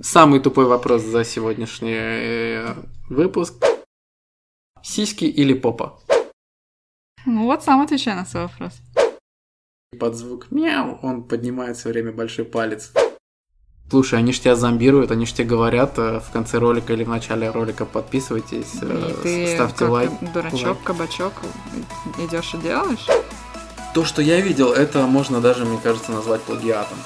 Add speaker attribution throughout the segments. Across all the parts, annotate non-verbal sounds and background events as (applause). Speaker 1: Самый тупой вопрос за сегодняшний э, выпуск. Сиськи или попа?
Speaker 2: Ну вот сам отвечай на свой вопрос.
Speaker 1: Под звук мяу он поднимает все время большой палец. Слушай, они ж тебя зомбируют, они ж тебе говорят э, в конце ролика или в начале ролика подписывайтесь, э,
Speaker 2: и ставьте как лайк. Дурачок, лайк. кабачок, идешь и делаешь.
Speaker 1: То, что я видел, это можно даже, мне кажется, назвать плагиатом.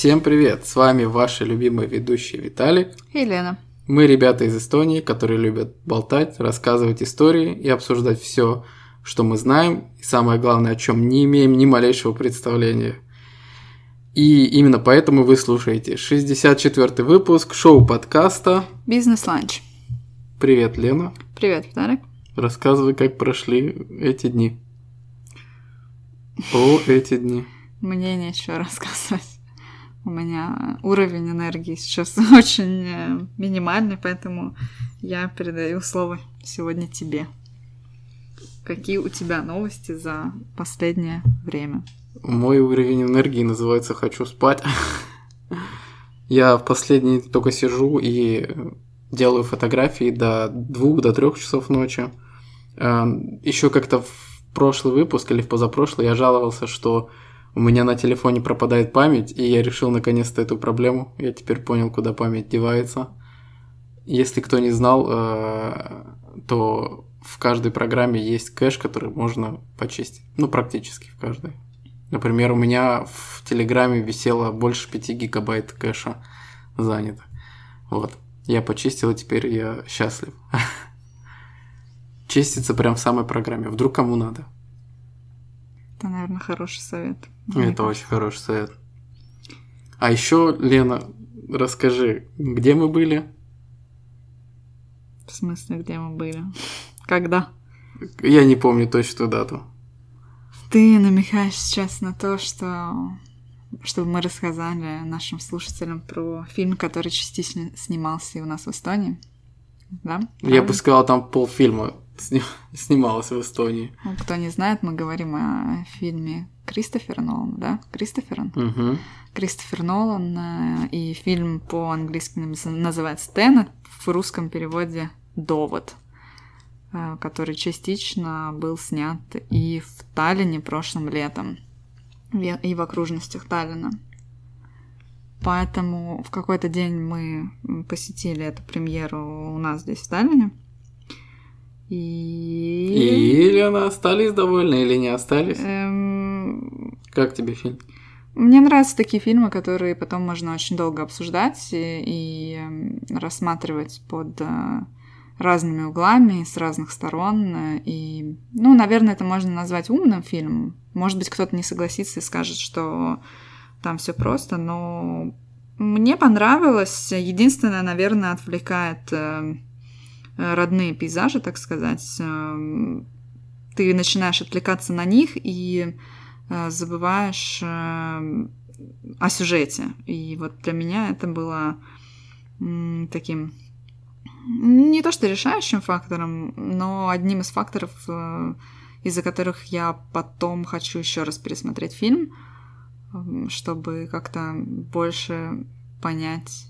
Speaker 1: Всем привет! С вами ваши любимые ведущие Виталик и
Speaker 2: Лена.
Speaker 1: Мы ребята из Эстонии, которые любят болтать, рассказывать истории и обсуждать все, что мы знаем, и самое главное, о чем не имеем ни малейшего представления. И именно поэтому вы слушаете 64-й выпуск шоу-подкаста
Speaker 2: «Бизнес-ланч».
Speaker 1: Привет, Лена.
Speaker 2: Привет, Виталик.
Speaker 1: Рассказывай, как прошли эти дни. О, эти дни.
Speaker 2: Мне нечего рассказывать у меня уровень энергии сейчас (laughs) очень э, минимальный, поэтому я передаю слово сегодня тебе. Какие у тебя новости за последнее время?
Speaker 1: Мой уровень энергии называется «хочу спать». (laughs) Я в последний только сижу и делаю фотографии до двух, до трех часов ночи. Эм, Еще как-то в прошлый выпуск или в позапрошлый я жаловался, что у меня на телефоне пропадает память, и я решил наконец-то эту проблему. Я теперь понял, куда память девается. Если кто не знал, э, то в каждой программе есть кэш, который можно почистить. Ну, практически в каждой. Например, у меня в Телеграме висело больше 5 гигабайт кэша занято. Вот. Я почистил, и теперь я счастлив. (laughs) Чистится прям в самой программе. Вдруг кому надо.
Speaker 2: Это, наверное, хороший совет.
Speaker 1: Это очень хороший совет. А еще, Лена, расскажи, где мы были?
Speaker 2: В смысле, где мы были? Когда?
Speaker 1: Я не помню точную дату.
Speaker 2: Ты намекаешь сейчас на то, что чтобы мы рассказали нашим слушателям про фильм, который частично снимался и у нас в Эстонии. Да?
Speaker 1: Правильно? Я бы сказал, там полфильма сни... снималась в Эстонии.
Speaker 2: Ну, кто не знает, мы говорим о фильме Кристофера Нолана, да? Кристоферон? Угу. Кристофер Нолан, э, и фильм по-английски называется «Теннет», в русском переводе «Довод», э, который частично был снят и в Таллине прошлым летом, и в окружностях Таллина. Поэтому в какой-то день мы посетили эту премьеру у нас здесь в Таллине –
Speaker 1: и... Или она остались довольны, или не остались. Эм... Как тебе фильм?
Speaker 2: Мне нравятся такие фильмы, которые потом можно очень долго обсуждать и, и эм, рассматривать под э, разными углами, с разных сторон. И, ну, наверное, это можно назвать умным фильмом. Может быть, кто-то не согласится и скажет, что там все просто, но мне понравилось. Единственное, наверное, отвлекает эм, Э, родные пейзажи, так сказать, э, ты начинаешь отвлекаться на них и э, забываешь о сюжете. И вот для меня это было таким не то что решающим фактором, но одним из факторов, из-за которых я потом хочу еще раз пересмотреть фильм, эм, чтобы как-то больше понять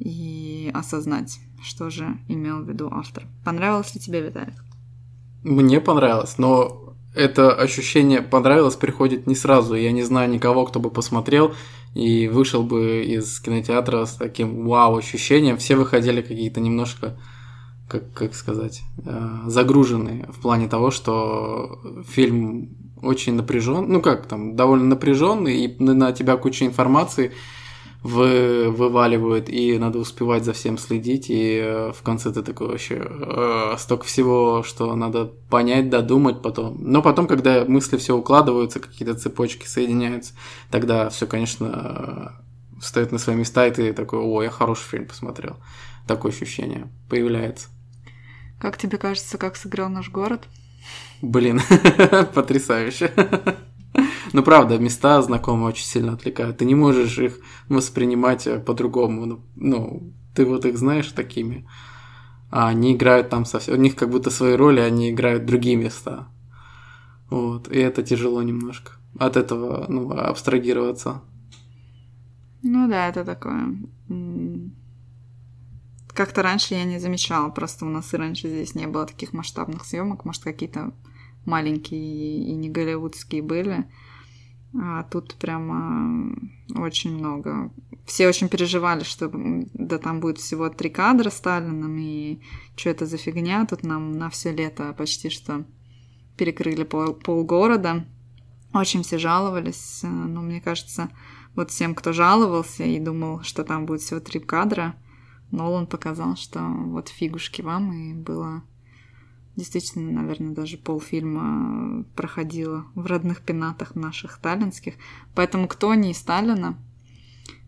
Speaker 2: и осознать что же имел в виду автор. Понравилось ли тебе, Виталик?
Speaker 1: Мне понравилось, но это ощущение понравилось приходит не сразу. Я не знаю никого, кто бы посмотрел и вышел бы из кинотеатра с таким вау ощущением. Все выходили какие-то немножко как, как сказать, э, загруженные в плане того, что фильм очень напряжен, ну как там, довольно напряженный, и на тебя куча информации, вы, вываливают, и надо успевать за всем следить, и э, в конце ты такой вообще э, столько всего, что надо понять, додумать потом. Но потом, когда мысли все укладываются, какие-то цепочки соединяются, тогда все, конечно, э, встает на свои места, и ты такой, о, я хороший фильм посмотрел. Такое ощущение появляется.
Speaker 2: Как тебе кажется, как сыграл наш город?
Speaker 1: Блин, (laughs) потрясающе. Ну, правда, места знакомые очень сильно отвлекают. Ты не можешь их воспринимать э, по-другому. Ну, ну, ты вот их знаешь такими, а они играют там совсем... У них как будто свои роли, а они играют другие места. Вот, и это тяжело немножко. От этого, ну, абстрагироваться.
Speaker 2: Ну да, это такое. Как-то раньше я не замечала, просто у нас и раньше здесь не было таких масштабных съемок, может, какие-то маленькие и не голливудские были. А тут прямо очень много. Все очень переживали, что да там будет всего три кадра Сталином, и что это за фигня, тут нам на все лето почти что перекрыли пол, полгорода. Очень все жаловались, э, но мне кажется, вот всем, кто жаловался и думал, что там будет всего три кадра, Нолан показал, что вот фигушки вам, и было Действительно, наверное, даже полфильма э, проходило в родных пенатах наших таллинских. Поэтому кто не из Таллина,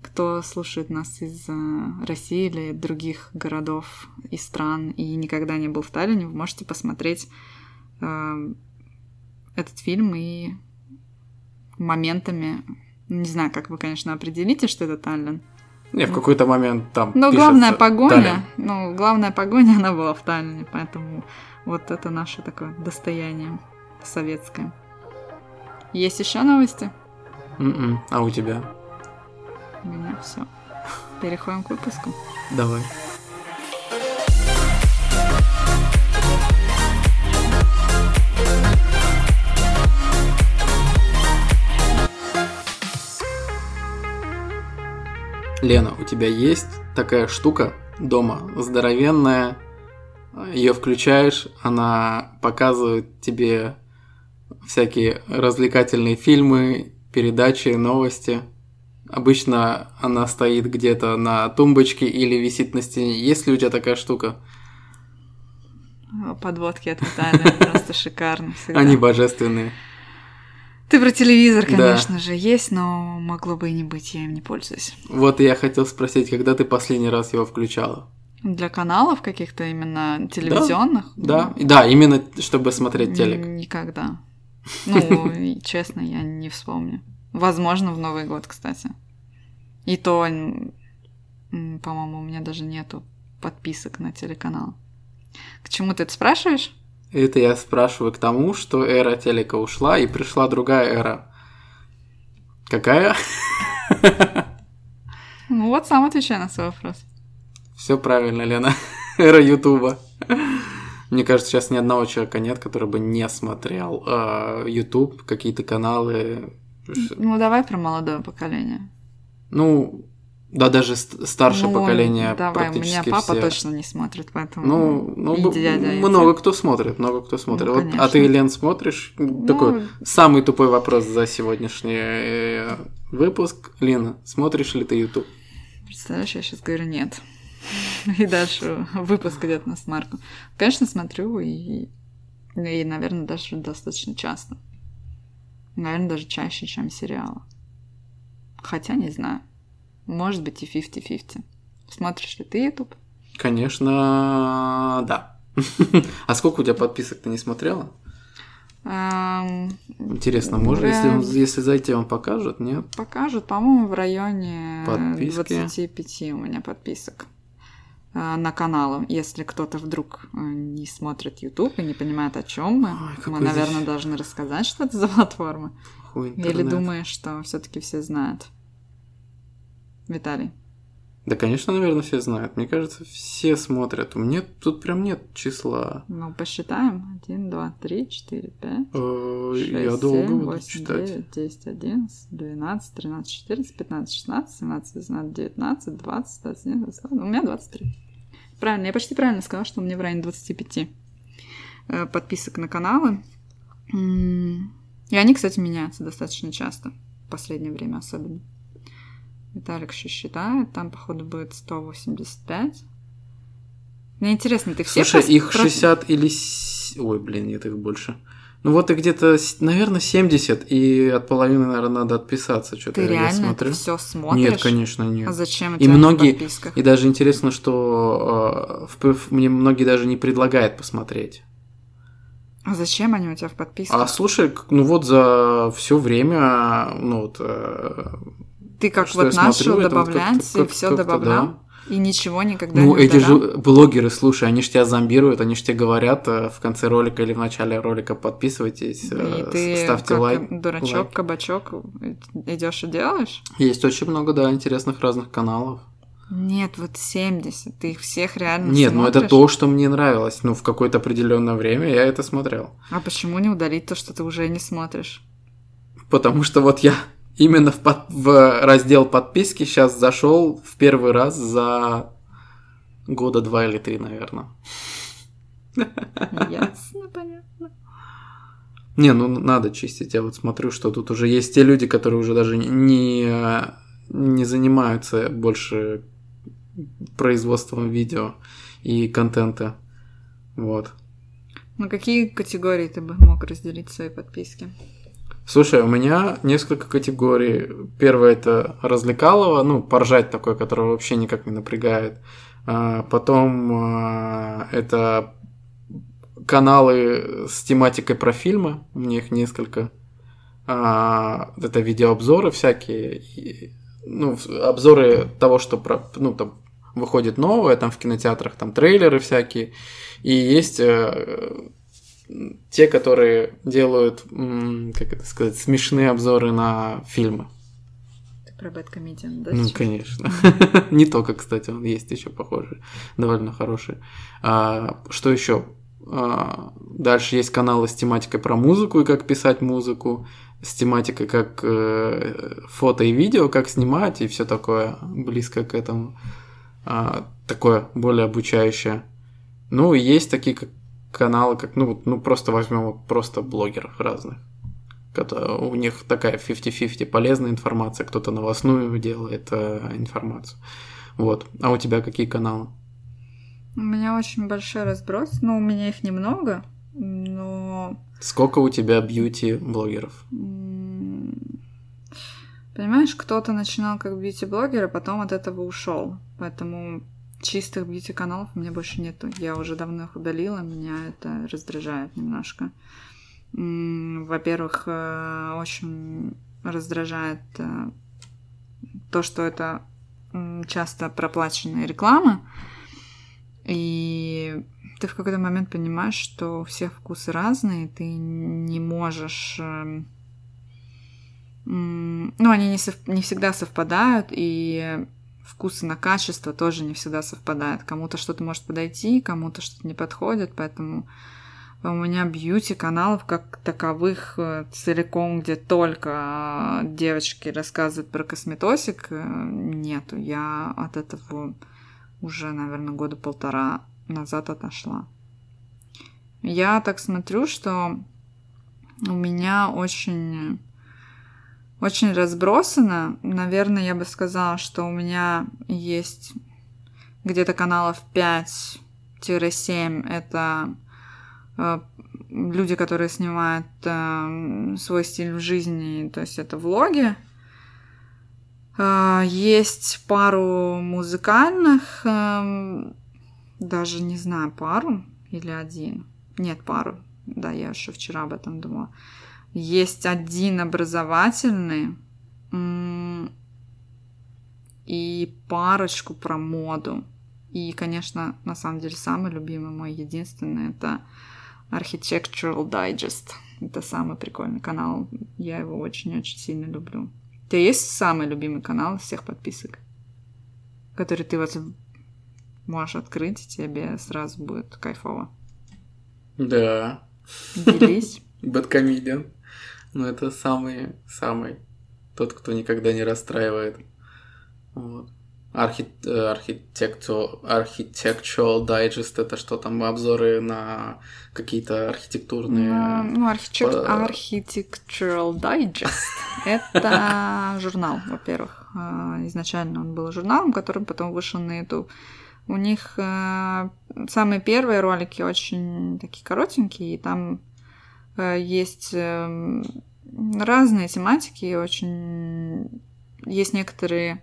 Speaker 2: кто слушает нас из э, России или других городов и стран и никогда не был в Таллине, вы можете посмотреть э, этот фильм и моментами, не знаю, как вы, конечно, определите, что это Таллин. Не,
Speaker 1: в какой-то момент там.
Speaker 2: Но главная погоня, Таллин. ну главная погоня, (laughs) она была в Таллине, поэтому вот это наше такое достояние советское. Есть еще новости?
Speaker 1: Mm-mm. М-м. А у тебя?
Speaker 2: У меня все. Переходим к выпуску.
Speaker 1: Давай. Лена, у тебя есть такая штука дома, здоровенная ее включаешь, она показывает тебе всякие развлекательные фильмы, передачи, новости. Обычно она стоит где-то на тумбочке или висит на стене. Есть ли у тебя такая штука?
Speaker 2: А, подводки от Виталия просто шикарно
Speaker 1: Они божественные.
Speaker 2: Ты про телевизор, конечно же, есть, но могло бы и не быть, я им не пользуюсь.
Speaker 1: Вот я хотел спросить, когда ты последний раз его включала?
Speaker 2: Для каналов каких-то именно телевизионных?
Speaker 1: Да, да, да, именно чтобы смотреть телек.
Speaker 2: Никогда. (laughs) Ну, честно, я не вспомню. Возможно, в Новый год, кстати. И то, по-моему, у меня даже нету подписок на телеканал. К чему ты это спрашиваешь?
Speaker 1: Это я спрашиваю к тому, что эра телека ушла и пришла другая эра. Какая? (laughs)
Speaker 2: Ну вот сам отвечай на свой вопрос.
Speaker 1: Все правильно, Лена. (laughs) Эра Ютуба. Мне кажется, сейчас ни одного человека нет, который бы не смотрел э, какие-то каналы.
Speaker 2: Ну, давай про молодое поколение.
Speaker 1: Ну, да, даже старшее ну, поколение
Speaker 2: давай, практически у меня папа все. точно не смотрит, поэтому...
Speaker 1: Ну, ну и дядя, много и... кто смотрит, много кто смотрит. Ну, вот, а ты, Лен, смотришь? Ну... Такой самый тупой вопрос за сегодняшний э, выпуск. Лена, смотришь ли ты YouTube?
Speaker 2: Представляешь, я сейчас говорю нет. (laughs) и дальше выпуск идет на смарку. Конечно, смотрю и, и, наверное, даже достаточно часто. Наверное, даже чаще, чем сериалы. Хотя не знаю. Может быть и 50-50. Смотришь ли ты YouTube?
Speaker 1: Конечно, да. (laughs) А сколько у тебя подписок ты не смотрела? Эм, Интересно, может, если, если зайти, он покажет, нет?
Speaker 2: Покажет, по-моему, в районе Подписки. 25 у меня подписок. Э, на каналам, если кто-то вдруг э, не смотрит YouTube и не понимает, о чем мы. Ой, мы, наверное, здесь... должны рассказать, что это за платформа. Или думаешь, что все-таки все знают. Виталий.
Speaker 1: Да, конечно, наверное, все знают. Мне кажется, все смотрят. У меня тут прям нет числа.
Speaker 2: Ну, посчитаем. один, два, три, четыре, пять,
Speaker 1: 6, э, Я долго 7, 8, читать. 9, 10, 11,
Speaker 2: 12, 13, 14, 15, девятнадцать, двадцать, двадцать. 19, 20, У меня двадцать три правильно, я почти правильно сказала, что у меня в районе 25 э, подписок на каналы. И они, кстати, меняются достаточно часто. В последнее время особенно. Виталик еще считает. Там, походу, будет 185. Мне интересно, ты
Speaker 1: все Слушай, их 60 или... Ой, блин, нет, их больше. Ну вот и где-то, наверное, 70, и от половины, наверное, надо отписаться.
Speaker 2: Что-то Ты реально смотрю. это все
Speaker 1: смотришь? Нет, конечно, нет.
Speaker 2: А зачем это и
Speaker 1: многие, подписка? И даже интересно, что э, в, мне многие даже не предлагают посмотреть.
Speaker 2: А зачем они у тебя в подписке? А
Speaker 1: слушай, ну вот за все время, ну вот... Э,
Speaker 2: Ты как вот начал смотрю, добавлять, это, вот как, и все добавлял? Да. И ничего никогда ну, не Ну,
Speaker 1: эти же блогеры, слушай, они же тебя зомбируют, они же тебе говорят э, в конце ролика или в начале ролика подписывайтесь, э,
Speaker 2: и ты ставьте как лайк. дурачок, лайк. кабачок идешь и делаешь?
Speaker 1: Есть очень много, да, интересных разных каналов.
Speaker 2: Нет, вот 70, ты их всех реально Нет, смотришь?
Speaker 1: ну это то, что мне нравилось. Ну, в какое-то определенное время я это смотрел.
Speaker 2: А почему не удалить то, что ты уже не смотришь?
Speaker 1: Потому что вот я именно в, под, в раздел подписки сейчас зашел в первый раз за года два или три, наверное. Ясно,
Speaker 2: понятно.
Speaker 1: Не, ну надо чистить. Я вот смотрю, что тут уже есть те люди, которые уже даже не, не занимаются больше производством видео и контента. Вот.
Speaker 2: Ну какие категории ты бы мог разделить свои подписки?
Speaker 1: Слушай, у меня несколько категорий. Первое это развлекалово, ну, поржать такое, которое вообще никак не напрягает. А, потом а, это каналы с тематикой про фильмы, у меня их несколько. А, это видеообзоры всякие, ну, обзоры того, что про, ну, там, выходит новое, там в кинотеатрах там трейлеры всякие. И есть э, те, которые делают, как это сказать, смешные обзоры на фильмы.
Speaker 2: Ты про Бэткомедиан, да? Ну,
Speaker 1: конечно. (laughs) Не только, кстати, он есть еще похожий, довольно хороший. А, что еще? А, дальше есть каналы с тематикой про музыку и как писать музыку, с тематикой как э, фото и видео, как снимать и все такое близко к этому. А, такое более обучающее. Ну, и есть такие, как каналы, как, ну, ну просто возьмем вот просто блогеров разных. У них такая 50-50 полезная информация, кто-то новостную делает э, информацию. Вот. А у тебя какие каналы?
Speaker 2: У меня очень большой разброс, но ну, у меня их немного, но...
Speaker 1: Сколько у тебя бьюти-блогеров?
Speaker 2: Понимаешь, кто-то начинал как бьюти-блогер, а потом от этого ушел. Поэтому чистых бьюти-каналов у меня больше нету. Я уже давно их удалила, меня это раздражает немножко. Во-первых, э, очень раздражает э, то, что это часто проплаченные рекламы. И ты в какой-то момент понимаешь, что у всех вкусы разные, ты не можешь... Эм, ну, они не, сов... не всегда совпадают, и вкусы на качество тоже не всегда совпадает. Кому-то что-то может подойти, кому-то что-то не подходит, поэтому у меня бьюти-каналов как таковых э, целиком, где только э, девочки рассказывают про косметосик, э, нету. Я от этого уже, наверное, года полтора назад отошла. Я так смотрю, что у меня очень очень разбросано. Наверное, я бы сказала, что у меня есть где-то каналов 5-7. Это э, люди, которые снимают э, свой стиль в жизни, то есть это влоги. Э, есть пару музыкальных, эм, даже не знаю, пару или один. Нет, пару. Да, я еще вчера об этом думала. Есть один образовательный и парочку про моду. И, конечно, на самом деле самый любимый мой единственный это Architectural Digest. Это самый прикольный канал. Я его очень-очень сильно люблю. У тебя есть самый любимый канал всех подписок? Который ты вот можешь открыть, и тебе сразу будет кайфово.
Speaker 1: Да. Делись. Бэткомедиан ну это самый-самый тот, кто никогда не расстраивает. Вот. Архит, э, архитекту, Architectural Digest это что там, обзоры на какие-то архитектурные...
Speaker 2: Ну, ну архитектур, по... Architectural Digest это (laughs) журнал, во-первых. А, изначально он был журналом, который потом вышел на YouTube. У них э, самые первые ролики очень такие коротенькие, и там Э, есть эм, разные тематики, очень есть некоторые,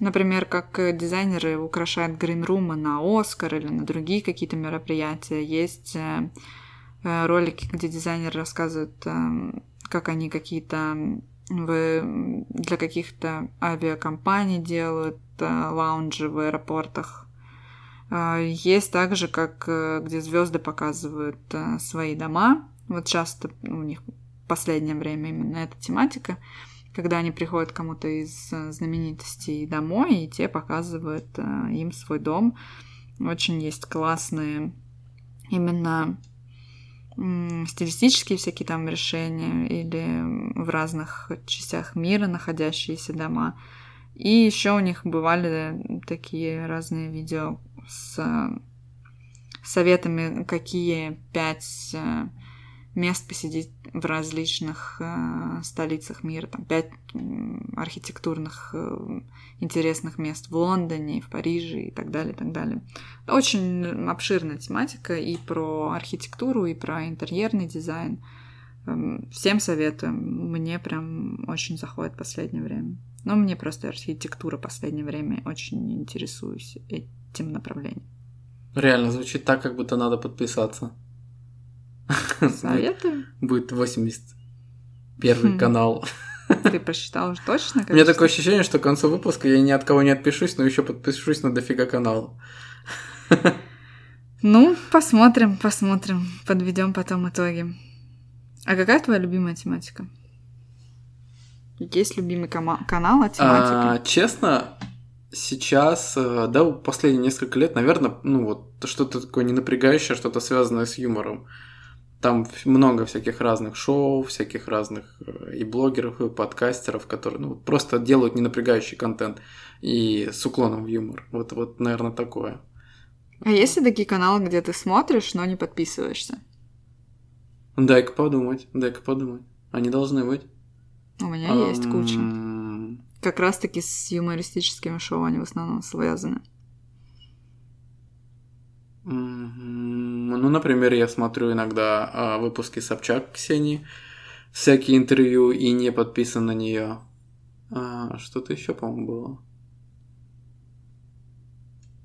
Speaker 2: например, как дизайнеры украшают грин-румы на Оскар или на другие какие-то мероприятия. Есть э, э, ролики, где дизайнеры рассказывают, эм, как они какие-то для каких-то авиакомпаний делают лаунжи в аэропортах. Есть также, как где звезды показывают свои дома, вот часто у них в последнее время именно эта тематика, когда они приходят кому-то из э, знаменитостей домой, и те показывают э, им свой дом. Очень есть классные именно стилистические всякие там решения или в разных частях мира находящиеся дома. И еще у них бывали э, такие разные видео с советами, какие пять мест посидеть в различных э, столицах мира. Там пять архитектурных э, интересных мест в Лондоне, в Париже и так далее, и так далее. Очень обширная тематика и про архитектуру, и про интерьерный дизайн. Эм, всем советую. Мне прям очень заходит в последнее время. Но ну, мне просто архитектура в последнее время очень интересуюсь этим направлением.
Speaker 1: Реально звучит так, как будто надо подписаться.
Speaker 2: Советуем. (laughs)
Speaker 1: Будет 81 хм. канал.
Speaker 2: Ты посчитал уже точно? У
Speaker 1: меня такое ощущение, что к концу выпуска я ни от кого не отпишусь, но еще подпишусь на дофига канал.
Speaker 2: (laughs) Ну, посмотрим, посмотрим. Подведем потом итоги. А какая твоя любимая тематика? Есть любимый канал, а тематика?
Speaker 1: А, честно, сейчас, э, да, последние несколько лет, наверное, ну вот что-то такое ненапрягающее, что-то связанное с юмором. Там много всяких разных шоу, всяких разных э, и блогеров, и подкастеров, которые ну, просто делают ненапрягающий контент и с уклоном в юмор. Вот, вот, наверное, такое.
Speaker 2: А есть ли такие каналы, где ты смотришь, но не подписываешься?
Speaker 1: Дай-ка подумать, дай-ка подумать. Они должны быть.
Speaker 2: У меня а, есть куча. Как раз-таки с юмористическими шоу они в основном связаны.
Speaker 1: Ну, например, я смотрю иногда а, выпуски Собчак Ксении, всякие интервью и не подписан на нее. А, что-то еще, по-моему, было.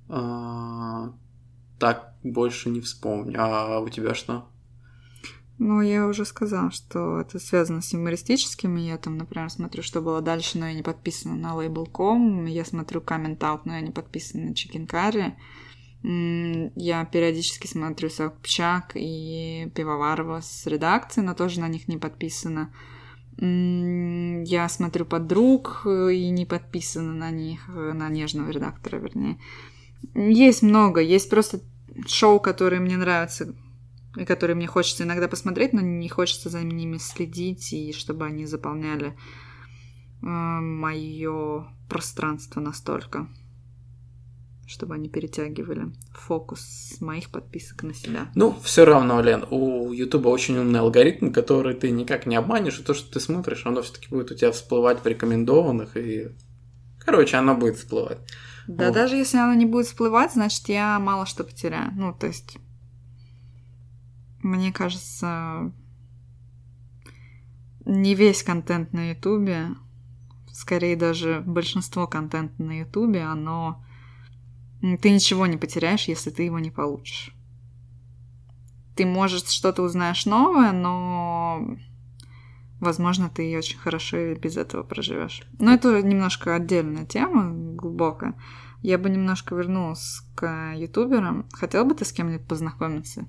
Speaker 1: А, так, больше не вспомню. А у тебя что?
Speaker 2: Ну, я уже сказала, что это связано с юмористическим. Я там, например, смотрю, что было дальше, но я не подписана на Label.com. Я смотрю Comment Out, но я не подписана на Chicken Curry. Я периодически смотрю Сапчак и Пивоварова с редакции, но тоже на них не подписано. Я смотрю подруг и не подписано на них, э, на нежного редактора, вернее. Есть много, есть просто шоу, которые мне нравятся, и которые мне хочется иногда посмотреть, но не хочется за ними следить, и чтобы они заполняли э, мое пространство настолько чтобы они перетягивали фокус с моих подписок на себя.
Speaker 1: Ну, все равно, Лен, у Ютуба очень умный алгоритм, который ты никак не обманешь, и то, что ты смотришь, оно все-таки будет у тебя всплывать в рекомендованных, и, короче, оно будет всплывать.
Speaker 2: Да, вот. даже если оно не будет всплывать, значит, я мало что потеряю. Ну, то есть, мне кажется, не весь контент на Ютубе, скорее даже большинство контента на Ютубе, оно ты ничего не потеряешь, если ты его не получишь. Ты, может, что-то узнаешь новое, но, возможно, ты очень хорошо и без этого проживешь. Но это немножко отдельная тема, глубокая. Я бы немножко вернулась к ютуберам. Хотел бы ты с кем-нибудь познакомиться?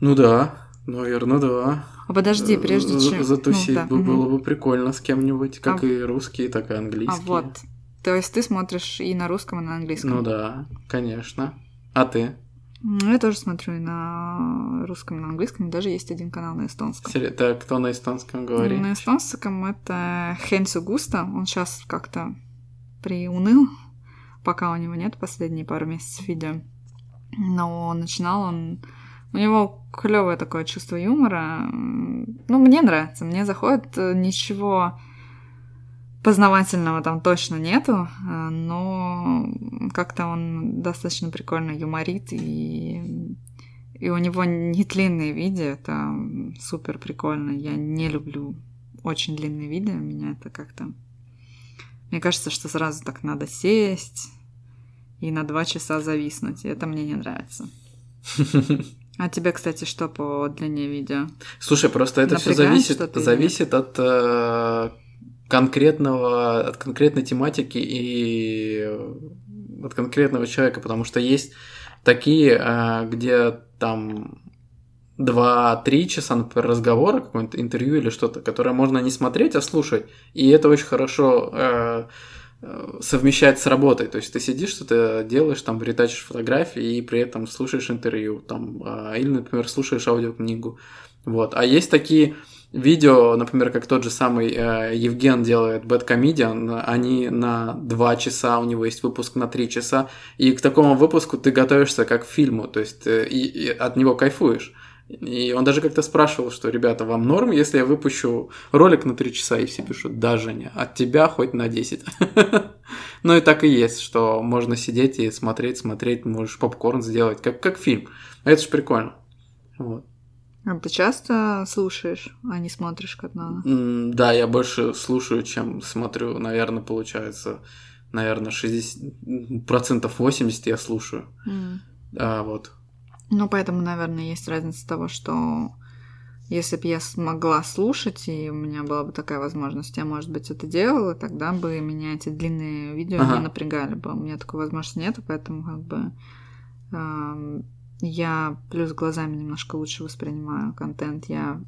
Speaker 1: Ну да, наверное, да.
Speaker 2: А подожди, прежде чем...
Speaker 1: Затусить ну, да. было бы прикольно с кем-нибудь, как а... и русские, так и английские. А вот,
Speaker 2: то есть ты смотришь и на русском, и на английском.
Speaker 1: Ну да, конечно. А ты?
Speaker 2: Ну, я тоже смотрю и на русском, и на английском. И Даже есть один канал на эстонском.
Speaker 1: Это кто на эстонском говорит?
Speaker 2: На эстонском это Хенсу Густа. Он сейчас как-то приуныл, пока у него нет последние пару месяцев видео. Но начинал он... У него клевое такое чувство юмора. Ну, мне нравится, мне заходит э, ничего Познавательного там точно нету, э, но как-то он достаточно прикольно юморит, и, и у него не длинные видео, это супер прикольно. Я не люблю очень длинные видео, меня это как-то... Мне кажется, что сразу так надо сесть и на два часа зависнуть, и это мне не нравится. (laughs) А тебе, кстати, что по длине видео?
Speaker 1: Слушай, просто это все зависит, зависит от э, конкретного, от конкретной тематики и от конкретного человека, потому что есть такие, э, где там 2-3 часа, например, разговора, какое то интервью или что-то, которое можно не смотреть, а слушать. И это очень хорошо э, э с работой. То есть ты сидишь, что-то делаешь, там перетачишь фотографии и при этом слушаешь интервью, там, а, или, например, слушаешь аудиокнигу. Вот. А есть такие видео, например, как тот же самый э, Евген делает Bad Comedian, они на 2 часа, у него есть выпуск на 3 часа, и к такому выпуску ты готовишься как к фильму, то есть э, и, и от него кайфуешь. И он даже как-то спрашивал, что, ребята, вам норм, если я выпущу ролик на 3 часа, и все пишут, да, Женя, от тебя хоть на 10. (laughs) Ну и так и есть, что можно сидеть и смотреть, смотреть, можешь попкорн сделать, как, как фильм. Это же прикольно. Вот.
Speaker 2: А ты часто слушаешь, а не смотришь как надо?
Speaker 1: да, я больше слушаю, чем смотрю. Наверное, получается, наверное, 60... процентов 80 я слушаю. Mm. Да, вот.
Speaker 2: Ну, поэтому, наверное, есть разница того, что если бы я смогла слушать, и у меня была бы такая возможность, я, может быть, это делала, тогда бы меня эти длинные видео ага. не напрягали бы. У меня такой возможности нет, поэтому как бы я плюс глазами немножко лучше воспринимаю контент. Я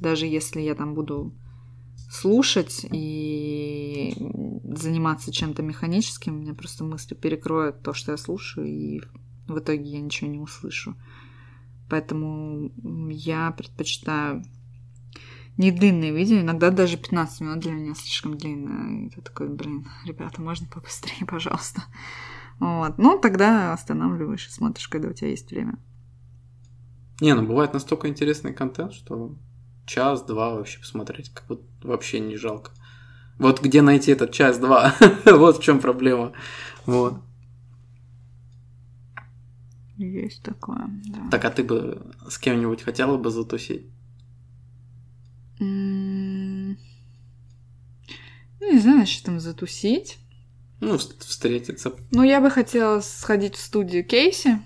Speaker 2: даже если я там буду слушать и заниматься чем-то механическим, мне просто мысли перекроют то, что я слушаю, и в итоге я ничего не услышу. Поэтому я предпочитаю не длинные видео, иногда даже 15 минут для меня слишком длинное. И ты такой, блин, ребята, можно побыстрее, (laughs) пожалуйста. Вот. Ну, тогда останавливаешь и смотришь, когда у тебя есть время.
Speaker 1: Не, ну бывает настолько интересный контент, что час-два вообще посмотреть, как будто вообще не жалко. Вот где найти этот час-два, (laughs) вот в чем проблема. Вот.
Speaker 2: Есть такое, да.
Speaker 1: Так, а ты бы с кем-нибудь хотела бы затусить? Mm -hmm.
Speaker 2: Ну, не знаю, что там затусить.
Speaker 1: Ну, встретиться.
Speaker 2: Ну, я бы хотела сходить в студию Кейси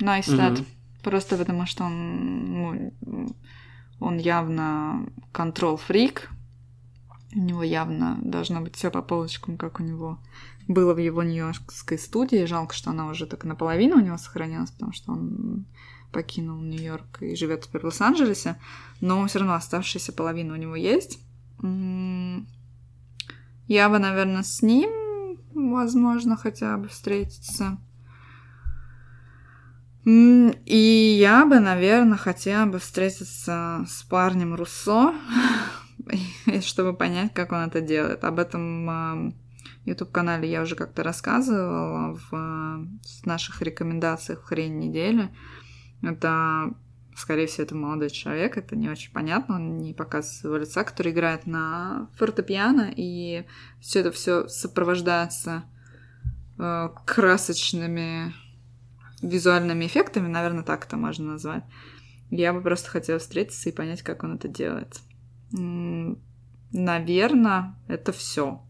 Speaker 2: на Истат. Угу. Просто потому что он, ну, он явно контрол-фрик. У него явно должно быть все по полочкам, как у него было в его нью-йоркской студии. Жалко, что она уже так наполовину у него сохранилась, потому что он покинул Нью-Йорк и живет теперь в Лос-Анджелесе. Но все равно оставшаяся половина у него есть. М-м, я бы, наверное, с ним возможно, хотя бы встретиться. И я бы, наверное, хотела бы встретиться с парнем Руссо, (laughs) чтобы понять, как он это делает. Об этом YouTube-канале я уже как-то рассказывала в э, наших рекомендациях в «Хрень недели». Это скорее всего, это молодой человек, это не очень понятно, он не показывает своего лица, который играет на фортепиано, и все это все сопровождается э, красочными визуальными эффектами, наверное, так это можно назвать. Я бы просто хотела встретиться и понять, как он это делает. Наверное, это все.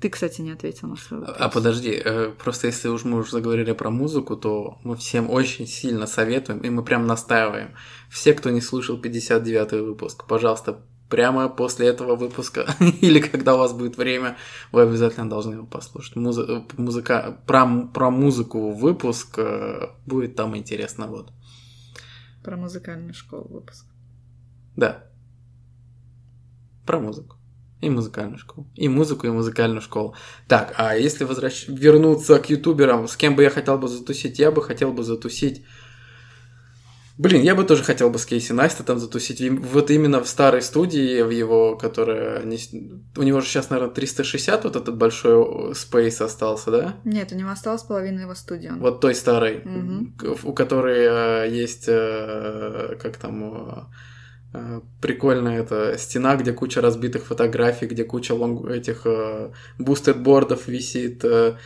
Speaker 2: Ты, кстати, не ответил на свой а, вопрос.
Speaker 1: А подожди, э, просто если уж мы уже заговорили про музыку, то мы всем очень сильно советуем, и мы прям настаиваем. Все, кто не слушал 59 выпуск, пожалуйста, прямо после этого выпуска (laughs) или когда у вас будет время, вы обязательно должны его послушать. Музы... Музыка... Про... про музыку выпуск э, будет там интересно. Вот.
Speaker 2: Про музыкальную школу выпуск.
Speaker 1: Да. Про музыку. И музыкальную школу. И музыку, и музыкальную школу. Так, а если возвращ... вернуться к ютуберам, с кем бы я хотел бы затусить? Я бы хотел бы затусить... Блин, я бы тоже хотел бы с Кейси Найста там затусить. Вот именно в старой студии, в его, которая... У него же сейчас, наверное, 360 вот этот большой спейс остался, да?
Speaker 2: Нет, у него осталась половина его студии.
Speaker 1: Вот той старой,
Speaker 2: угу.
Speaker 1: у которой э, есть, э, как там Э, прикольная эта стена, где куча разбитых фотографий, где куча лонг... этих э, висит. Э,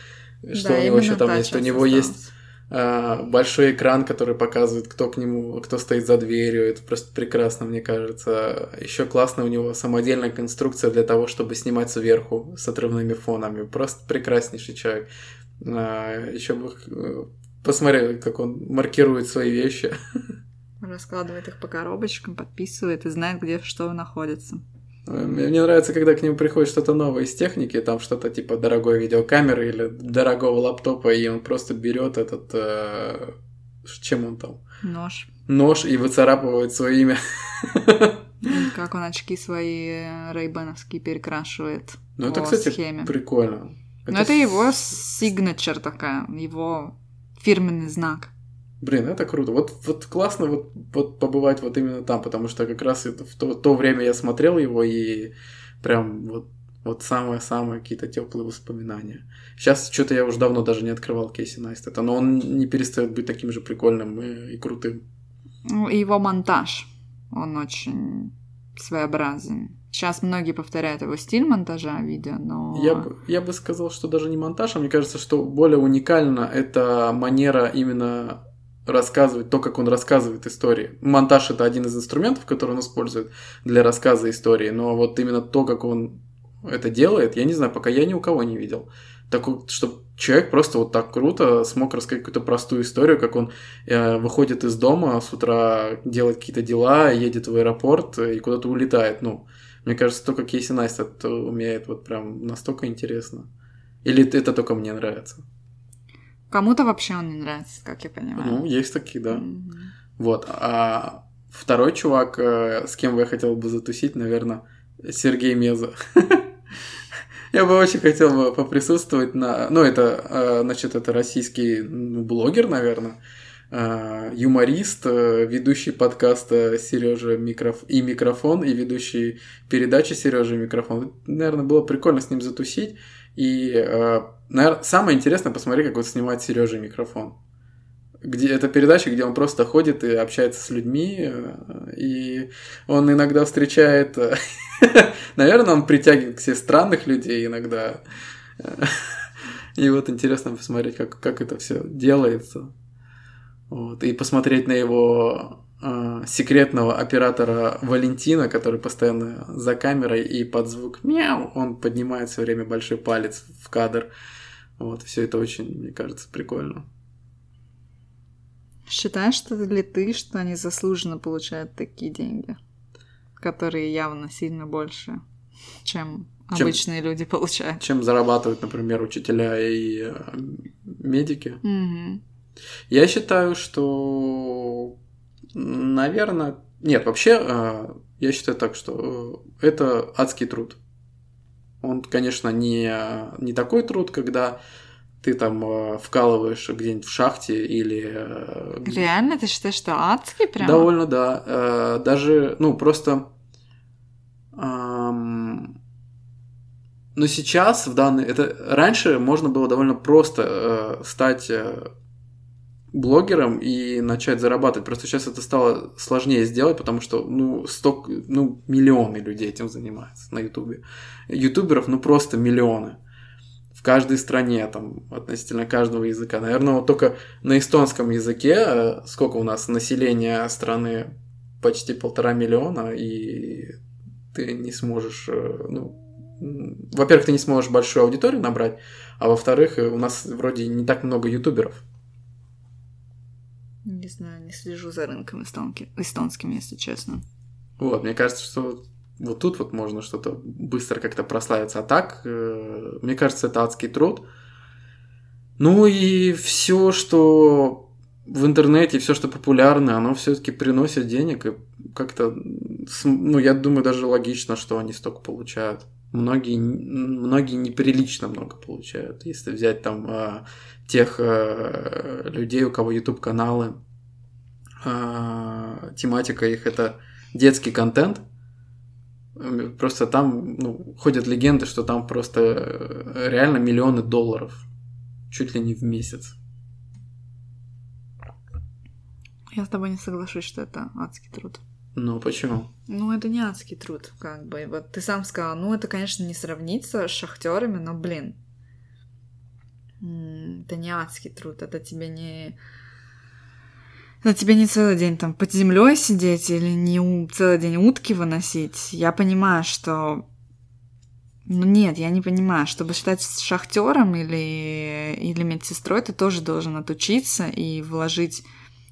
Speaker 1: что да, у него еще там есть? У него осталось. есть э, большой экран, который показывает, кто к нему, кто стоит за дверью. Это просто прекрасно, мне кажется. Еще классно у него самодельная конструкция для того, чтобы снимать сверху с отрывными фонами. Просто прекраснейший человек. Э, еще бы э, посмотрел, как он маркирует свои вещи. (laughs)
Speaker 2: Раскладывает их по коробочкам, подписывает и знает, где что находится.
Speaker 1: Э, мне нравится, когда к нему приходит что-то новое из техники, там что-то типа дорогой видеокамеры или дорогого лаптопа, и он просто берет этот... Э, чем он там?
Speaker 2: Нож.
Speaker 1: Нож и выцарапывает свое имя. (laughs)
Speaker 2: Как он очки свои рейбановские э, перекрашивает.
Speaker 1: Ну, это, кстати, схеме. прикольно.
Speaker 2: Это... Ну, это его сигначер такая, его фирменный знак.
Speaker 1: Блин, это круто. Вот, вот классно вот, вот побывать вот именно там, потому что как раз это, в то, то время я смотрел его и прям вот вот самые-самые какие-то теплые воспоминания. Сейчас что-то я уже давно даже не открывал Кейси Найстета, но он не перестает быть таким же прикольным и,
Speaker 2: и
Speaker 1: крутым.
Speaker 2: Ну, и его монтаж, он очень своеобразен. Сейчас многие повторяют его стиль монтажа видео, но...
Speaker 1: Я бы, я бы сказал, что даже не монтаж, а мне кажется, что более уникально это манера именно рассказывать то, как он рассказывает истории. Монтаж — это один из инструментов, который он использует для рассказа истории, но вот именно то, как он это делает, я не знаю, пока я ни у кого не видел. Так вот, чтобы человек просто вот так круто смог рассказать какую-то простую историю, как он э, выходит из дома с утра, делать какие-то дела, едет в аэропорт и куда-то улетает. Ну, мне кажется, то, как Кейси Найстед умеет вот прям настолько интересно. Или это только мне нравится.
Speaker 2: Кому-то вообще он не нравится, как я понимаю.
Speaker 1: Ну, есть такие, да. Mm-hmm. Вот. А второй чувак, э, с кем бы я хотел бы затусить, наверное, Сергей Меза. (laughs) Я бы очень хотел бы поприсутствовать на... Ну, это, э, значит, это российский ну, блогер, наверное, э, юморист, ведущий подкаста Сережа Микроф... и Микрофон, и ведущий передачи Сережа Микрофон. Наверное, было прикольно с ним затусить. И, э, наверное, самое интересное посмотреть, как вот снимает Сережа микрофон. Где, это передача, где он просто ходит и общается с людьми, э, и он иногда встречает... Э, (laughs) наверное, он притягивает к себе странных людей иногда. И вот интересно посмотреть, как, как это все делается. Вот. И посмотреть на его Э, секретного оператора Валентина, который постоянно за камерой и под звук мяу, он поднимает все время большой палец в кадр. Вот, все это очень, мне кажется, прикольно.
Speaker 2: Считаешь что ли ты, что они заслуженно получают такие деньги, которые явно сильно больше, чем, чем обычные люди получают?
Speaker 1: Чем зарабатывают, например, учителя и э, медики?
Speaker 2: Угу.
Speaker 1: Я считаю, что Наверное, нет, вообще, э, я считаю так, что э, это адский труд. Он, конечно, не, не такой труд, когда ты там э, вкалываешь где-нибудь в шахте или...
Speaker 2: Реально? Ты считаешь, что адский прям?
Speaker 1: Довольно, да. даже, ну, просто... но сейчас, в данный... Это, раньше можно было довольно просто стать блогером и начать зарабатывать. Просто сейчас это стало сложнее сделать, потому что, ну, сток, ну, миллионы людей этим занимаются на Ютубе. Ютуберов, ну, просто миллионы. В каждой стране, там, относительно каждого языка. Наверное, вот только на эстонском языке, э, сколько у нас населения страны, почти полтора миллиона, и ты не сможешь, э, ну, во-первых, ты не сможешь большую аудиторию набрать, а во-вторых, э, у нас вроде не так много ютуберов.
Speaker 2: Не знаю, не слежу за рынком эстонки, эстонским, если честно.
Speaker 1: Вот, мне кажется, что вот тут вот можно что-то быстро как-то прославиться. А так, э, мне кажется, это адский труд. Ну и все, что в интернете, все, что популярно, оно все-таки приносит денег. И как-то, ну, я думаю, даже логично, что они столько получают многие, многие неприлично много получают. Если взять там а, тех э, людей, у кого YouTube каналы, а, тематика их это детский контент. Просто там ну, ходят легенды, что там просто э, реально миллионы долларов. Чуть ли не в месяц.
Speaker 2: Я с тобой не соглашусь, что это адский труд.
Speaker 1: Ну, почему?
Speaker 2: Ну, это не адский труд, как бы. Вот ты сам сказал, ну, это, конечно, не сравнится с шахтерами, но, блин, это не адский труд, это тебе не... Это тебе не целый день там под землей сидеть или не целый день утки выносить. Я понимаю, что... Ну нет, я не понимаю. Чтобы считать шахтером или, или медсестрой, ты тоже должен отучиться и вложить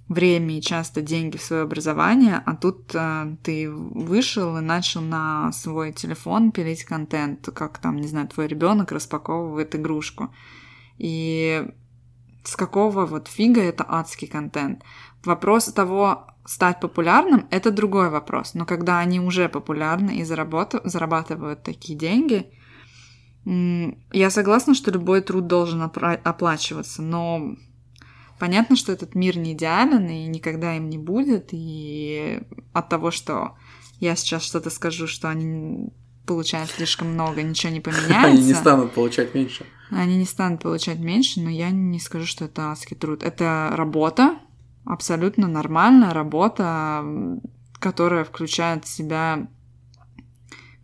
Speaker 2: время и часто деньги в свое образование, а тут э, ты вышел и начал на свой телефон пилить контент, как там, не знаю, твой ребенок распаковывает игрушку. И с какого вот фига это адский контент? Вопрос того, стать популярным, это другой вопрос. Но когда они уже популярны и зарабатывают такие деньги, я согласна, что любой труд должен опла оплачиваться, но Понятно, что этот мир не идеален и никогда им не будет, и от того, что я сейчас что-то скажу, что они получают слишком много, ничего не (laughs) поменяется. Они
Speaker 1: не станут получать меньше.
Speaker 2: Они не станут получать меньше, но я не скажу, что это адский труд. Это работа, абсолютно нормальная работа, которая включает в себя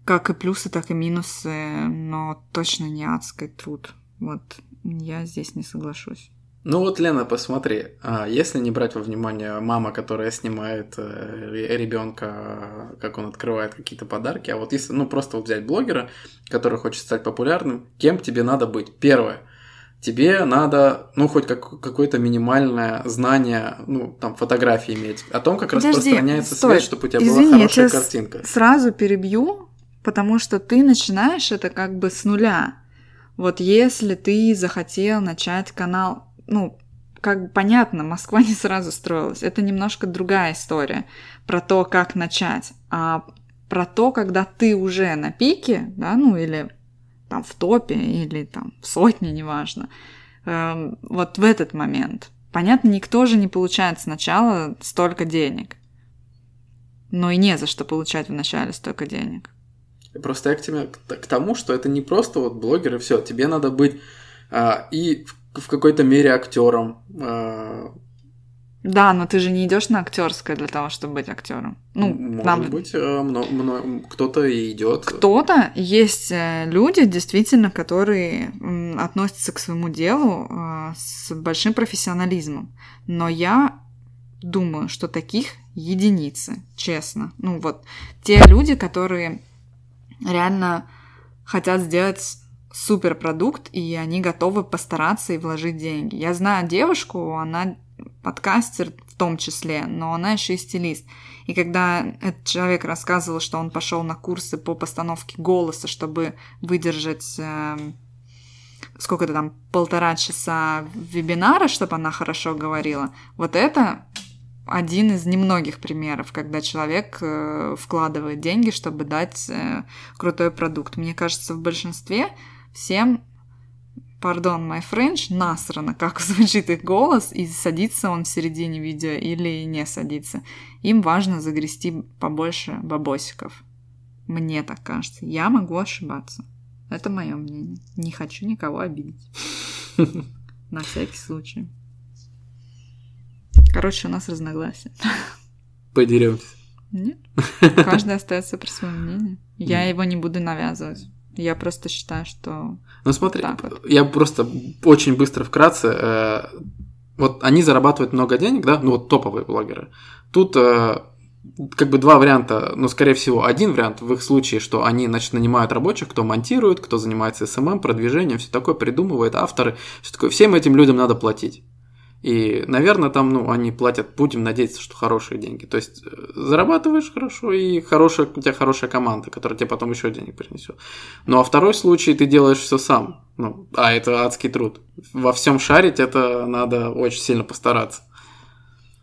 Speaker 2: как и плюсы, так и минусы, но точно не адский труд. Вот я здесь не соглашусь.
Speaker 1: Ну вот, Лена, посмотри, а если не брать во внимание мама, которая снимает э, ребенка, как он открывает какие-то подарки, а вот если, ну просто вот взять блогера, который хочет стать популярным, кем тебе надо быть? Первое, тебе надо, ну хоть как, какое-то минимальное знание, ну там фотографии иметь, о том, как Подожди, распространяется стой, свет, чтобы у тебя
Speaker 2: извини, была
Speaker 1: хорошая я картинка.
Speaker 2: Сразу перебью, потому что ты начинаешь это как бы с нуля. Вот если ты захотел начать канал, ну, как понятно, Москва (laughs) не сразу строилась. Это немножко другая история про то, как начать. А про то, когда ты уже на пике, да, ну или там в топе, или там в сотне, неважно, эм, вот в этот момент. Понятно, никто же не получает сначала столько денег. Но и не за что получать вначале столько денег.
Speaker 1: Просто я к тебе к тому, что это не просто вот блогеры, все, тебе надо быть а, и в какой-то мере актером. А,
Speaker 2: да, но ты же не идешь на актерское для того, чтобы быть актером.
Speaker 1: Ну, может нам... быть, э, мно... Мно... кто-то и идет.
Speaker 2: Кто-то есть э, люди, действительно, которые относятся к своему делу э, с большим профессионализмом. Но я думаю, что таких единицы, честно. Ну вот те люди, которые реально хотят сделать суперпродукт, и они готовы постараться и вложить деньги. Я знаю девушку, она подкастер в том числе, но она еще и стилист. И когда этот человек рассказывал, что он пошел на курсы по постановке голоса, чтобы выдержать э, сколько-то там полтора часа вебинара, чтобы она хорошо говорила, вот это один из немногих примеров, когда человек э, вкладывает деньги, чтобы дать э, крутой продукт. Мне кажется, в большинстве всем, пардон, my French, насрано, как (laughs) звучит их голос, и садится он в середине видео или не садится. Им важно загрести побольше бабосиков. Мне так кажется. Я могу ошибаться. Это мое мнение. Не хочу никого обидеть. (laughs) На всякий случай. Короче, у нас разногласия.
Speaker 1: Подеремся.
Speaker 2: Нет. (laughs) Каждый остается при своем мнении. Я его не буду навязывать. Я просто считаю, что...
Speaker 1: Ну смотри, вот вот. я просто очень быстро вкратце. Э, вот они зарабатывают много денег, да, ну вот топовые блогеры. Тут э, как бы два варианта, но ну, скорее всего один вариант в их случае, что они значит нанимают рабочих, кто монтирует, кто занимается СММ, продвижением, все такое придумывает, авторы, все такое. Всем этим людям надо платить. И, наверное, там, ну, они платят, будем надеяться, что хорошие деньги. То есть э, зарабатываешь хорошо, и хорошая, у тебя хорошая команда, которая тебе потом еще денег принесет. Ну, а второй случай, ты делаешь все сам. Ну, а это адский труд. Во всем шарить это надо очень сильно постараться.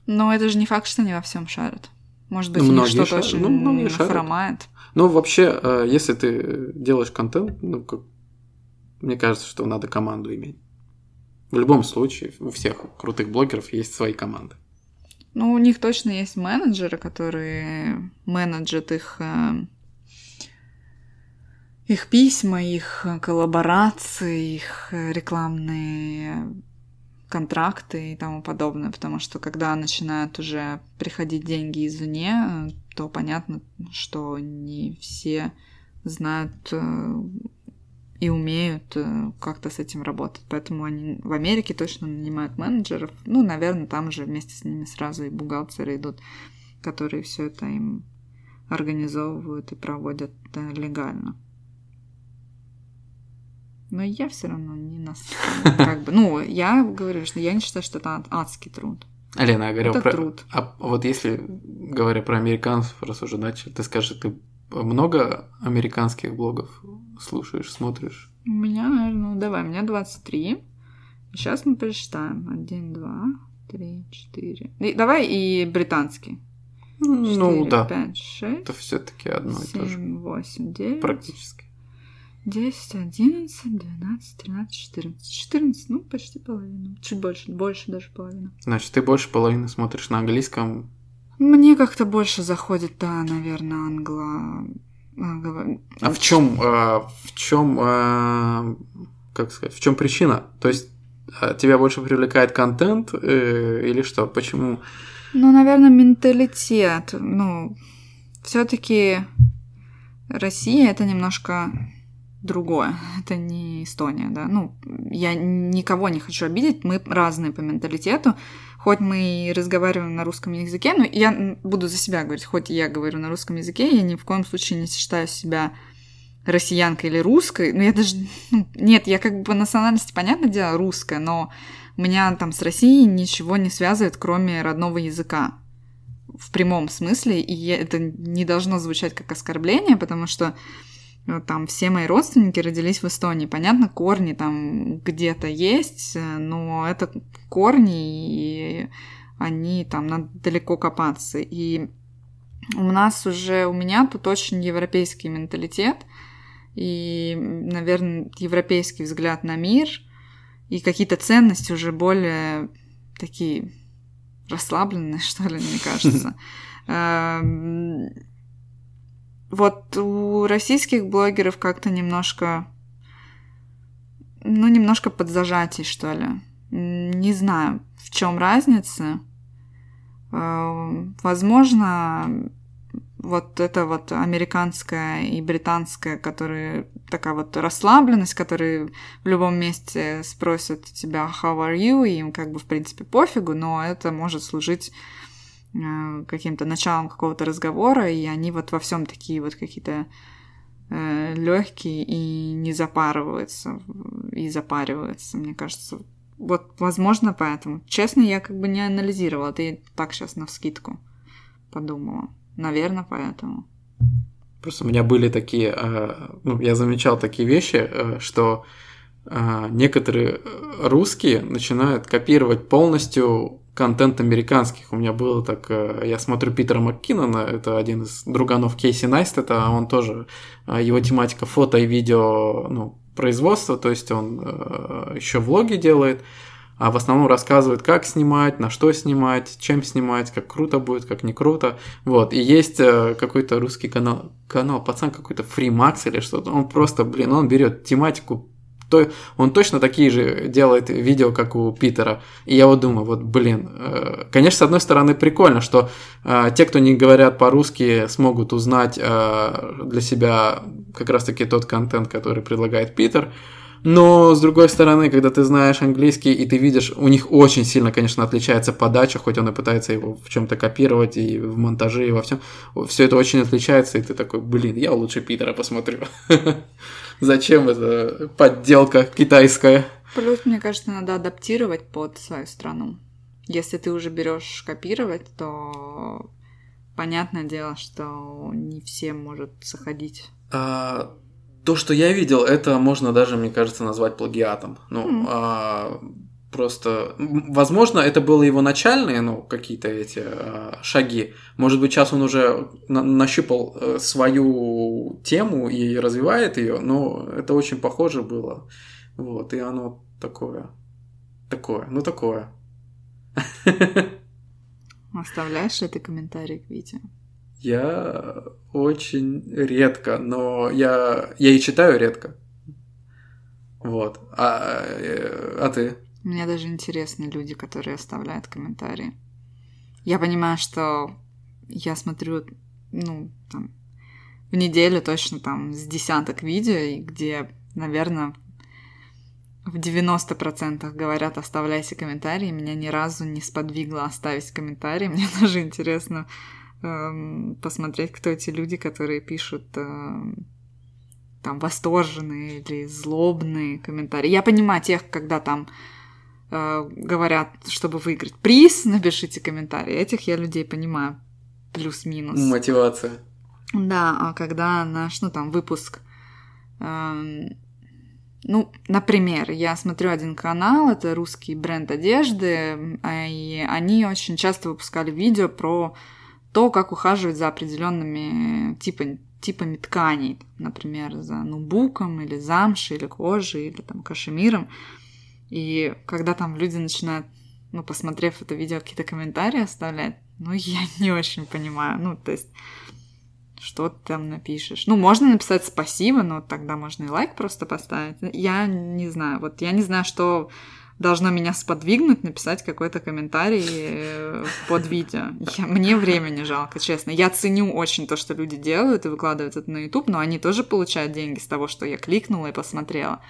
Speaker 2: Но это же не факт, что они во всем шарят.
Speaker 1: Может быть, ну, что-то шар... очень ну, многие хромает. Ну, вообще, э, если ты делаешь контент, ну, как... мне кажется, что надо команду иметь. В любом случае, у всех крутых блогеров есть свои команды.
Speaker 2: Ну, у них точно есть менеджеры, которые менеджат их, э, их письма, их коллаборации, их рекламные контракты и тому подобное, потому что когда начинают уже приходить деньги извне, э, то понятно, что не все знают э, и умеют э, как-то с этим работать. Поэтому они в Америке точно нанимают менеджеров. Ну, наверное, там же вместе с ними сразу и бухгалтеры идут, которые все это им организовывают и проводят легально. Но я все равно не нас. (laughs) Как бы, ну, я говорю, что я не считаю, что это адский труд.
Speaker 1: Алена, я говорю это про... труд. А вот если, говоря про американцев, раз уже начали, ты скажи, ты много американских блогов слушаешь, смотришь? У
Speaker 2: меня, наверное, ну давай, у меня 23. Сейчас мы пересчитаем. Один, два, три, четыре. И, давай и британский.
Speaker 1: 4, ну да.
Speaker 2: 5, 6,
Speaker 1: Это все-таки одно 7, и то же.
Speaker 2: 8, 9. Практически. Десять, одиннадцать, двенадцать, тринадцать, четырнадцать, четырнадцать. ну, почти половина. Чуть больше, больше даже половины.
Speaker 1: Значит, ты больше половины смотришь на английском?
Speaker 2: Мне как-то больше заходит, да, наверное, англо... А, а в чем, а,
Speaker 1: в чем, а, как сказать, в чем причина? То есть тебя больше привлекает контент э, или что? Почему?
Speaker 2: Ну, наверное, менталитет. Ну, все-таки Россия это немножко другое. Это не Эстония, да. Ну, я никого не хочу обидеть, мы разные по менталитету. Хоть мы и разговариваем на русском языке, но я буду за себя говорить, хоть я говорю на русском языке, я ни в коем случае не считаю себя россиянкой или русской. Ну, я даже... Ну, нет, я как бы по национальности, понятное дело, русская, но меня там с Россией ничего не связывает, кроме родного языка в прямом смысле, и это не должно звучать как оскорбление, потому что ну, там все мои родственники родились в Эстонии. Понятно, корни там где-то есть, э, но это корни, и они там надо далеко копаться. И у нас уже, у меня тут очень европейский менталитет и, наверное, европейский взгляд на мир и какие-то ценности уже более такие расслабленные, (laughs) что ли, мне кажется (laughs) эм, вот у российских блогеров как-то немножко, ну, немножко подзажатий, что ли. Не знаю, в чем разница. Э, возможно, вот это вот американская и британская, которые такая вот расслабленность, которые в любом месте спросят тебя «How are you?» и им как бы, в принципе, пофигу, но это может служить Э, каким-то началом какого-то разговора, и они вот во всем такие вот какие-то э, легкие и не запарываются, и запариваются, мне кажется. Вот, возможно, поэтому. Честно, я как бы не анализировала, ты так сейчас на вскидку подумала. Наверное, поэтому.
Speaker 1: Просто у меня были такие, э, ну, я замечал такие вещи, что некоторые русские начинают копировать полностью контент американских. У меня было так, э, я смотрю Питера МакКиннона, это один из друганов Кейси это а он тоже, а, его тематика фото и видео, ну, производство, то есть он э, еще влоги делает, а в основном рассказывает, как снимать, на что снимать, чем снимать, как круто будет, как не круто. Вот, и есть э, какой-то русский канал, канал, пацан какой-то Freemax или что-то, он просто, блин, он берет тематику то, он точно такие же делает видео, как у Питера. И я вот думаю, вот, блин, э, конечно, с одной стороны, прикольно, что э, те, кто не говорят по-русски, смогут узнать э, для себя как раз-таки тот контент, который предлагает Питер. Но, с другой стороны, когда ты знаешь английский и ты видишь, у них очень сильно, конечно, отличается подача, хоть он и пытается его в чем-то копировать и в монтаже, и во всем. Все это очень отличается, и ты такой, блин, я лучше Питера посмотрю. (laughs) Зачем эта подделка китайская?
Speaker 2: Плюс, мне кажется, надо адаптировать под свою страну. Если ты уже берешь копировать, то понятное дело, что не всем может заходить.
Speaker 1: А, то, что я видел, это можно даже, мне кажется, назвать плагиатом. Ну, mm. а, Просто, возможно, это было его начальные, ну, какие-то эти э, шаги. Может быть, сейчас он уже на нащупал э, свою тему и развивает ее, но это очень похоже было. Вот, и оно такое. Такое, ну такое.
Speaker 2: (laughs) Оставляешь ли ты комментарий к видео?
Speaker 1: Я очень редко, но я, я и читаю редко. Вот. А, э, а ты?
Speaker 2: Мне даже интересны люди, которые оставляют комментарии. Я понимаю, что я смотрю, ну, там, в неделю точно там с десяток видео, где, наверное, в 90% говорят «оставляйте комментарии». Меня ни разу не сподвигло оставить комментарии. (laughs) Мне даже интересно э, посмотреть, кто эти люди, которые пишут э, там восторженные или злобные комментарии. Я понимаю тех, когда там Э, говорят, чтобы выиграть приз, (laughs) напишите комментарии. Этих я людей понимаю. Плюс-минус.
Speaker 1: Мотивация.
Speaker 2: Да, а когда наш, ну там, выпуск... Эм, ну, например, я смотрю один канал, это русский бренд одежды, а, и они очень часто выпускали видео про то, как ухаживать за определенными типами типами тканей, например, за нубуком или замшей или кожей или там кашемиром. И когда там люди начинают, ну, посмотрев это видео, какие-то комментарии оставлять, ну, (laughs) я не очень понимаю. Ну, то есть, что ты там напишешь? Ну, можно написать спасибо, но тогда можно и лайк просто поставить. Я не знаю. Вот я не знаю, что должно меня сподвигнуть написать какой-то комментарий э, под видео. Я, мне времени жалко, честно. Я ценю очень то, что люди делают и выкладывают это на YouTube, но они тоже получают деньги с того, что я кликнула и посмотрела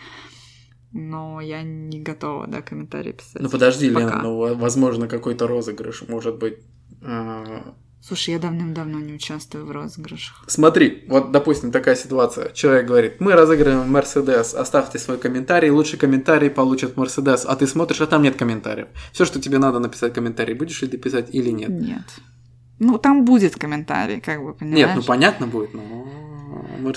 Speaker 2: но я не готова, да, комментарии писать.
Speaker 1: Ну подожди, Пока. Лена, ну, а, возможно, какой-то розыгрыш, может быть... Э...
Speaker 2: Слушай, я давным-давно не участвую в розыгрышах.
Speaker 1: Смотри, вот, допустим, такая ситуация. Человек говорит, мы разыгрываем Мерседес, оставьте свой комментарий, лучший комментарий получит Мерседес, а ты смотришь, а там нет комментариев. Все, что тебе надо написать комментарий, будешь ли ты писать или нет?
Speaker 2: Нет. Ну, там будет комментарий, как бы, понимаешь?
Speaker 1: Нет, ну понятно будет,
Speaker 2: но...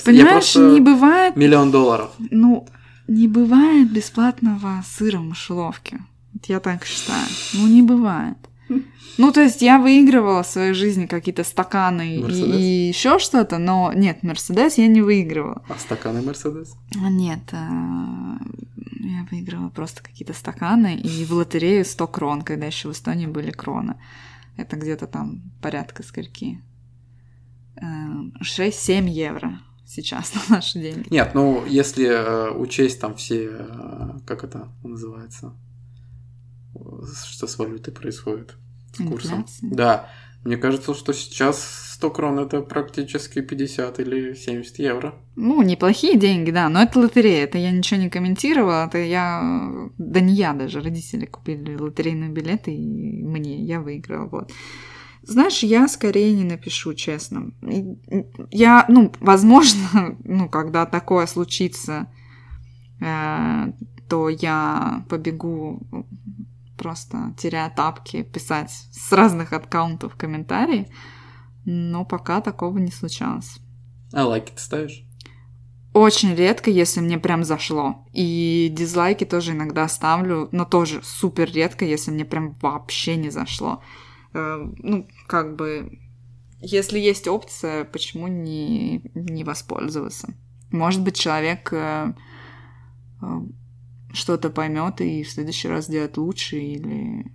Speaker 2: Понимаешь, я просто... не бывает...
Speaker 1: Миллион долларов.
Speaker 2: Ну, не бывает бесплатного сыра в мышеловке. Я так считаю. Ну, не бывает. Ну, то есть я выигрывала в своей жизни какие-то стаканы Mercedes. и, и еще что-то, но нет, Мерседес я не выигрывала.
Speaker 1: А стаканы Мерседес?
Speaker 2: А нет, э, я выигрывала просто какие-то стаканы и в лотерею 100 крон, когда еще в Эстонии были кроны. Это где-то там порядка скольки? 6-7 э, евро сейчас (laughs) на наши деньги.
Speaker 1: Нет, ну если э, учесть там все, э, как это называется, э, что с валютой происходит, с курсом. Инфляция. Да, мне кажется, что сейчас 100 крон это практически 50 или 70 евро.
Speaker 2: Ну, неплохие деньги, да, но это лотерея, это я ничего не комментировала, это я, да не я даже, родители купили лотерейные билеты, и мне, я выиграла, вот. Знаешь, я скорее не напишу, честно. Я, ну, возможно, (laughs) ну, когда такое случится, э, то я побегу просто теряя тапки, писать с разных аккаунтов комментарии. Но пока такого не случалось.
Speaker 1: А лайки ты ставишь?
Speaker 2: Очень редко, если мне прям зашло. И дизлайки тоже иногда ставлю, но тоже супер редко, если мне прям вообще не зашло. Э, ну, как бы, если есть опция, почему не, не воспользоваться? Может быть, человек э, э, что-то поймет и в следующий раз сделает лучше или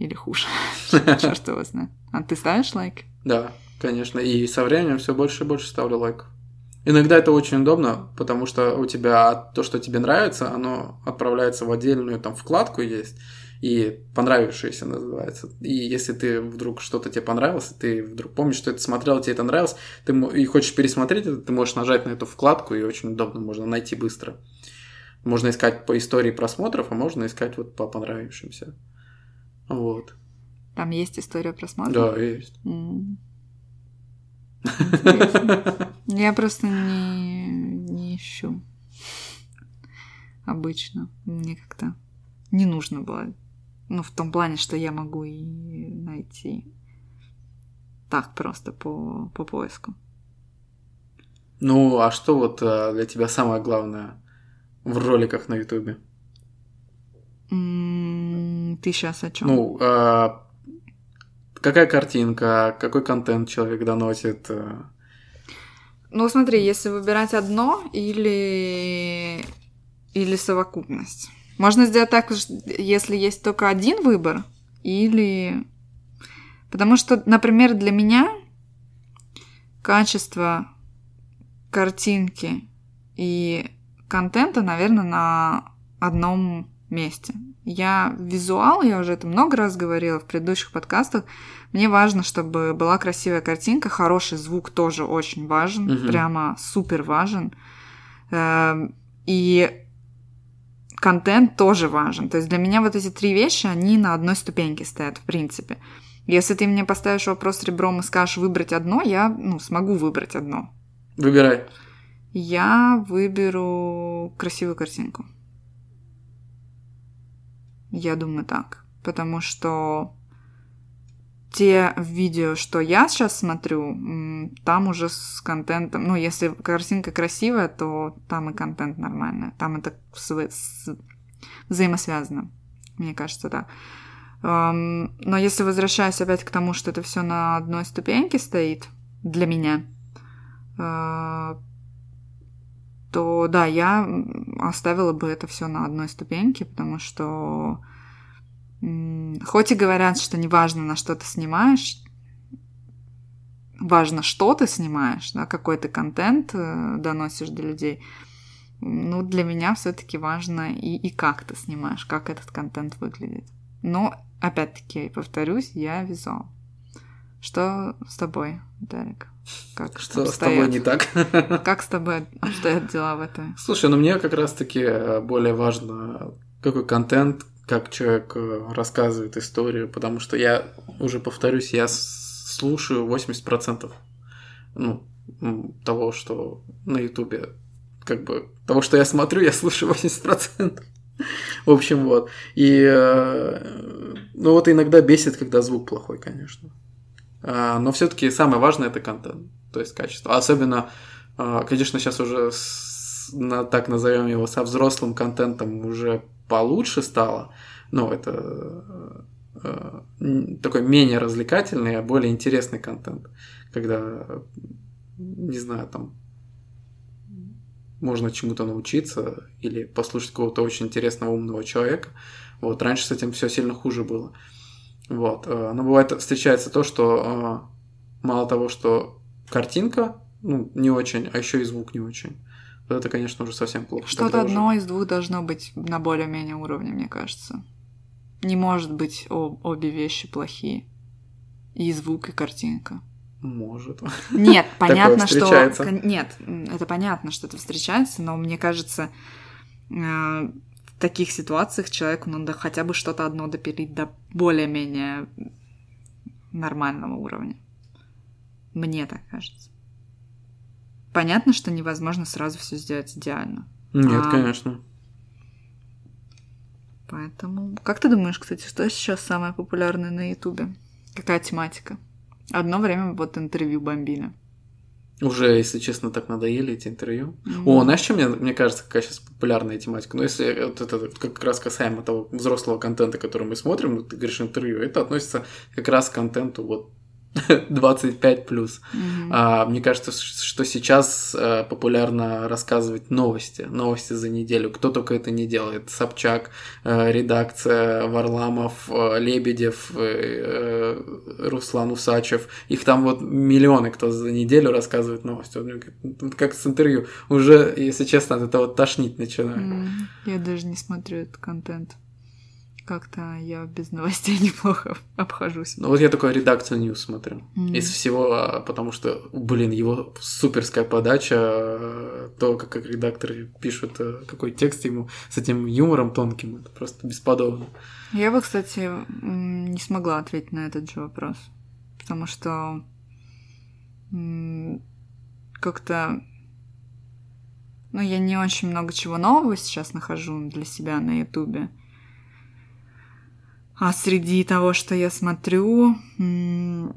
Speaker 2: или хуже. (laughs) Черт его знает. А ты ставишь лайк?
Speaker 1: Да, конечно. И со временем все больше и больше ставлю лайк. Иногда это очень удобно, потому что у тебя то, что тебе нравится, оно отправляется в отдельную там вкладку есть, и понравившееся называется. И если ты вдруг что-то тебе понравилось, ты вдруг помнишь, что это смотрел, тебе это нравилось, ты и хочешь пересмотреть это, ты можешь нажать на эту вкладку, и очень удобно, можно найти быстро. Можно искать по истории просмотров, а можно искать вот по понравившимся. Вот.
Speaker 2: Там есть история просмотров. Да,
Speaker 1: есть. Mm. (laughs) Я
Speaker 2: просто не, не ищу обычно. Мне как-то не нужно было ну, в том плане, что я могу и найти так просто по, по поиску.
Speaker 1: Ну, а что вот э, для тебя самое главное в роликах на Ютубе?
Speaker 2: ты сейчас о чем?
Speaker 1: Ну, а, какая картинка, какой контент человек доносит? Э?
Speaker 2: Ну, смотри, если выбирать одно или, или совокупность. Можно сделать так, если есть только один выбор, или... Потому что, например, для меня качество картинки и контента, наверное, на одном месте. Я визуал, я уже это много раз говорила в предыдущих подкастах. Мне важно, чтобы была красивая картинка, хороший звук тоже очень важен, угу. прямо супер важен. Эм, и контент тоже важен. То есть для меня вот эти три вещи, они на одной ступеньке стоят, в принципе. Если ты мне поставишь вопрос ребром и скажешь выбрать одно, я ну, смогу выбрать одно.
Speaker 1: Выбирай.
Speaker 2: Я выберу красивую картинку. Я думаю так. Потому что те видео, что я сейчас смотрю, там уже с контентом, ну, если картинка красивая, то там и контент нормальный, там это взаимосвязано, мне кажется, да. Но если возвращаюсь опять к тому, что это все на одной ступеньке стоит для меня, а, то да, я оставила бы это все на одной ступеньке, потому что Хоть и говорят, что не важно, на что ты снимаешь, важно, что ты снимаешь, да, какой ты контент э, доносишь до людей. Ну, для меня все-таки важно и, и как ты снимаешь, как этот контент выглядит. Но, опять-таки, повторюсь, я визуал. Что с тобой, Дарик?
Speaker 1: Как что обстоят, с тобой не так?
Speaker 2: (laughs) Как с тобой обстоят дела в этой?
Speaker 1: Слушай, ну мне как раз-таки э, более важно, какой контент, как человек э, рассказывает историю, потому что я, уже повторюсь, я слушаю 80% ну, того, что на Ютубе, как бы, того, что я смотрю, я слушаю 80%. В общем, вот. И, э, ну вот иногда бесит, когда звук плохой, конечно. А, но все-таки самое важное это контент, то есть качество. Особенно, э, конечно, сейчас уже с, на, так назовем его, со взрослым контентом уже получше стало, ну, это э, такой менее развлекательный, а более интересный контент, когда, не знаю, там можно чему-то научиться или послушать какого-то очень интересного умного человека. Вот раньше с этим все сильно хуже было. Вот, э, но бывает встречается то, что э, мало того, что картинка ну, не очень, а еще и звук не очень это, конечно, уже совсем плохо.
Speaker 2: Что-то одно уже... из двух должно быть на более-менее уровне, мне кажется. Не может быть об, обе вещи плохие. И звук, и картинка.
Speaker 1: Может.
Speaker 2: (laughs) Нет, понятно, что... Нет, это понятно, что это встречается, но мне кажется, э, в таких ситуациях человеку надо хотя бы что-то одно допилить до более-менее нормального уровня. Мне так кажется понятно, что невозможно сразу все сделать идеально.
Speaker 1: Нет, а... конечно.
Speaker 2: Поэтому... Как ты думаешь, кстати, что сейчас самое популярное на Ютубе? Какая тематика? Одно время вот интервью бомбили.
Speaker 1: Уже, если честно, так надоели эти интервью. Mm-hmm. О, знаешь, что мне, мне кажется, какая сейчас популярная тематика? Ну, если вот это как раз касаемо того взрослого контента, который мы смотрим, ты говоришь интервью, это относится как раз к контенту вот 25 (laughs) плюс. Mm-hmm. А, мне кажется, что сейчас а, популярно рассказывать новости, новости за неделю. Кто только это не делает. Собчак, а, редакция, Варламов, а, Лебедев, а, Руслан Усачев. Их там вот миллионы, кто за неделю рассказывает новости. Вот, как с интервью. Уже, если честно, от этого тошнить начинаю. Mm-hmm.
Speaker 2: Я даже не смотрю этот контент как-то я без новостей (laughs) неплохо обхожусь. Ну
Speaker 1: вот я такой редакцию Ньюс смотрю. Mm. Из всего, а, потому что, блин, его суперская подача, а, то, как, как редакторы пишут, а, какой текст ему с этим юмором тонким, это просто бесподобно.
Speaker 2: Я бы, кстати, не смогла ответить на этот же вопрос, потому что как-то ну, я не очень много чего нового сейчас нахожу для себя на Ютубе. А среди того, что я смотрю, ну,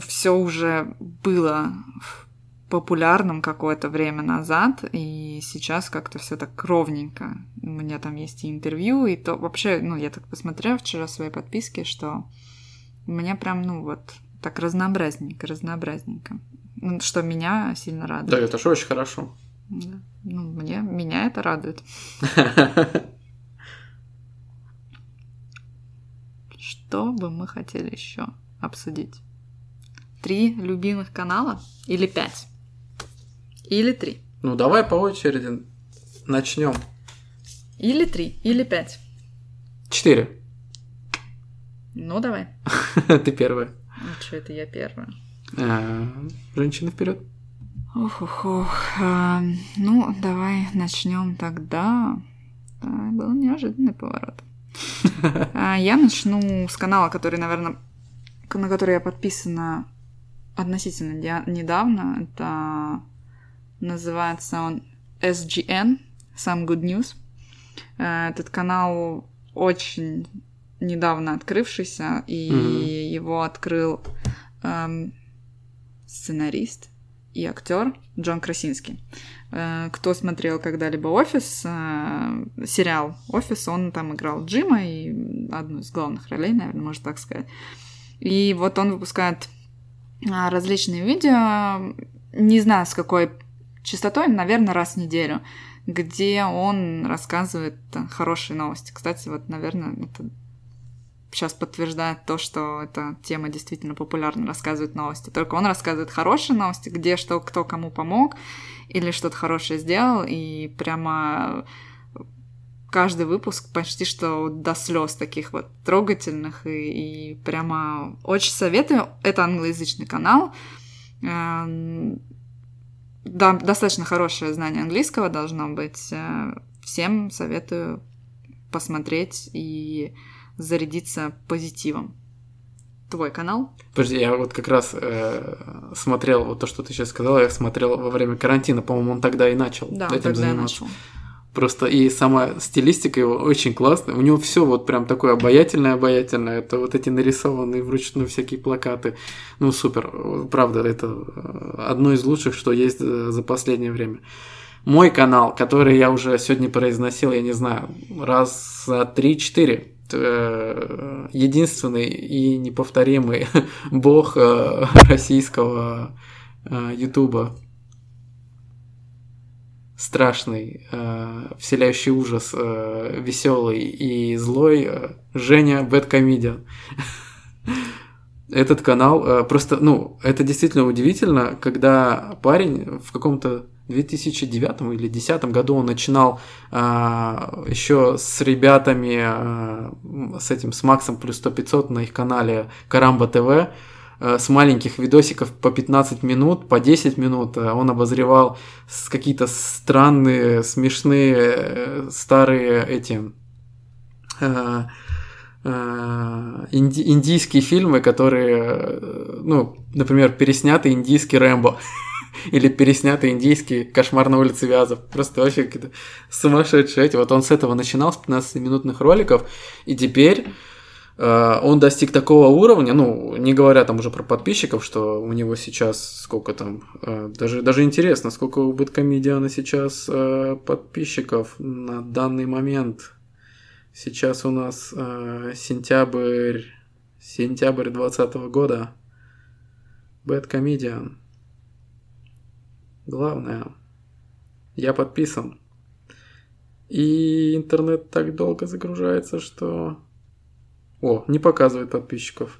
Speaker 2: все уже было популярным какое-то время назад, и сейчас как-то все так ровненько. У меня там есть и интервью, и то вообще, ну, я так посмотрела вчера свои подписки, что у меня прям, ну, вот так разнообразненько, разнообразненько. Ну, что меня сильно радует. Да,
Speaker 1: это
Speaker 2: же
Speaker 1: очень хорошо.
Speaker 2: Да. Ну, мне, меня это радует. (laughs) Что бы мы хотели еще обсудить? Три любимых канала или пять? Или три?
Speaker 1: Ну, давай по очереди начнем.
Speaker 2: Или три, или пять.
Speaker 1: Четыре.
Speaker 2: Ну, давай.
Speaker 1: (laughs) Ты первая.
Speaker 2: Ну, что это я первая?
Speaker 1: Э, женщина вперед.
Speaker 2: Ох, ох, ох. Э, ну, давай начнем тогда. Э, был неожиданный поворот. А, я начну с канала, который, наверное, на который я подписана относительно недавно. Это называется он SGN, Some Good News. Э, этот канал очень недавно открывшийся, и mm-hmm. его открыл эм, сценарист и актер Джон Красинский. Э, кто смотрел когда-либо «Офис», э, сериал «Офис», он там играл Джима и одну из главных ролей, наверное, можно так сказать. И вот он выпускает э, различные видео, не знаю с какой частотой, наверное, раз в неделю, где он рассказывает хорошие новости. Кстати, вот, наверное, это сейчас подтверждает то, что эта тема действительно популярна, рассказывает новости. Только он рассказывает хорошие новости, где что, кто кому помог или что-то хорошее сделал, и прямо каждый выпуск почти что до слез таких вот трогательных и, и прямо очень советую. Это англоязычный канал. Эм, да, достаточно хорошее знание английского должно быть. Э, всем советую посмотреть и зарядиться позитивом. Твой канал?
Speaker 1: Подожди, я вот как раз э, смотрел вот то, что ты сейчас сказала, я смотрел во время карантина, по-моему, он тогда и начал
Speaker 2: да, этим заниматься. начал.
Speaker 1: Просто и сама стилистика его очень классная. У него все вот прям такое обаятельное, обаятельное. Это вот эти нарисованные вручную всякие плакаты. Ну, супер. Правда, это э, одно из лучших, что есть э, за последнее время. Мой канал, который я уже сегодня произносил, я не знаю, раз, три, четыре Э, единственный и неповторимый (laughs) бог э, российского э, Ютуба. Страшный, вселяющий ужас, веселый и злой Женя Бэткомедиан. Этот канал просто, ну, это действительно удивительно, когда парень в каком-то 2009 или 2010 году он начинал а, еще с ребятами, а, с этим, с Максом плюс 100 500 на их канале Карамба ТВ, а, с маленьких видосиков по 15 минут, по 10 минут а, он обозревал какие-то странные, смешные, э, старые эти... А, а, инди- индийские фильмы, которые, э, ну, например, переснятый индийский Рэмбо. (laughs) или переснятый индийский «Кошмар на улице Вязов». Просто вообще какие-то сумасшедшие эти. Вот он с этого начинал, с 15-минутных роликов, и теперь э, он достиг такого уровня, ну, не говоря там уже про подписчиков, что у него сейчас сколько там, э, даже, даже интересно, сколько у Бэткомедиана сейчас э, подписчиков на данный момент. Сейчас у нас сентябрь, сентябрь 2020 года. Бэткомедиан. Главное, я подписан. И интернет так долго загружается, что... О, не показывает подписчиков.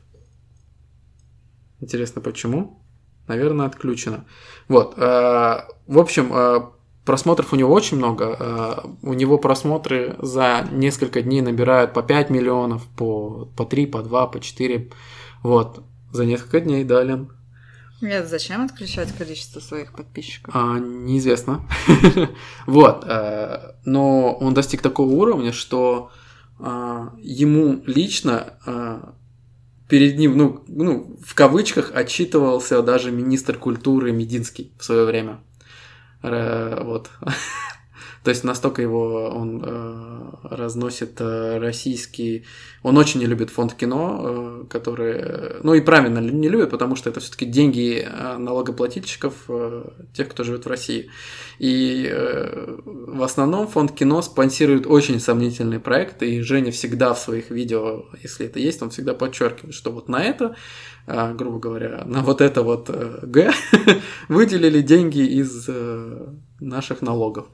Speaker 1: Интересно, почему? Наверное, отключено. Вот. Э, в общем, э, просмотров у него очень много. Э, у него просмотры за несколько дней набирают по 5 миллионов, по, по 3, по 2, по 4. Вот. За несколько дней, да, Лен?
Speaker 2: Нет, зачем отключать количество своих подписчиков?
Speaker 1: А, неизвестно. (laughs) Вот. Э, но он достиг такого уровня, что э, ему лично э, перед ним, ну, ну, в кавычках, отчитывался даже министр культуры Мединский в свое время. Вот. (laughs) То есть настолько его он э, разносит э, российский... Он очень не любит фонд кино, э, который... Ну и правильно не любит, потому что это все-таки деньги э, налогоплательщиков, э, тех, кто живет в России. И э, в основном фонд кино спонсирует очень сомнительные проекты, и Женя всегда в своих видео, если это есть, он всегда подчеркивает, что вот на это, э, грубо говоря, на вот это вот э, Г (laughs) выделили деньги из... Э, наших налогов.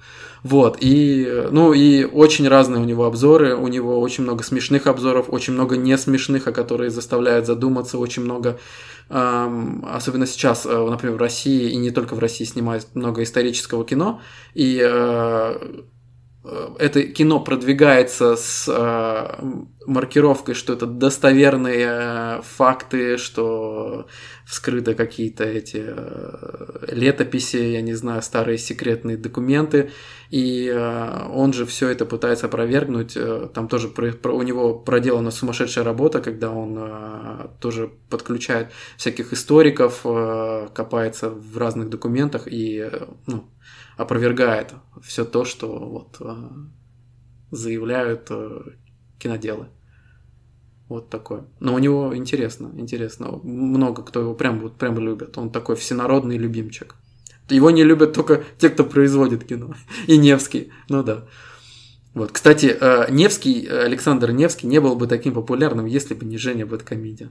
Speaker 1: Вот, и, э, ну, и очень разные у него обзоры, у него очень много смешных обзоров, очень много не смешных, а которые заставляют задуматься, очень много, эм, особенно сейчас, э, например, в России, и не только в России снимают много исторического кино, и э, Э, это кино продвигается с э, маркировкой, что это достоверные э, факты, что вскрыты какие-то эти э, летописи, я не знаю, старые секретные документы, и э, он же все это пытается опровергнуть. Э, там тоже про, про, у него проделана сумасшедшая работа, когда он э, тоже подключает всяких историков, э, копается в разных документах и э, ну, опровергает все то, что вот э, заявляют э, киноделы. Вот такой. Но у него интересно, интересно. Много кто его прям, вот, прям любит. Он такой всенародный любимчик. Его не любят только те, кто производит кино. И Невский. Ну да. Вот. Кстати, э, Невский, Александр Невский не был бы таким популярным, если бы не Женя Бэткомедиан.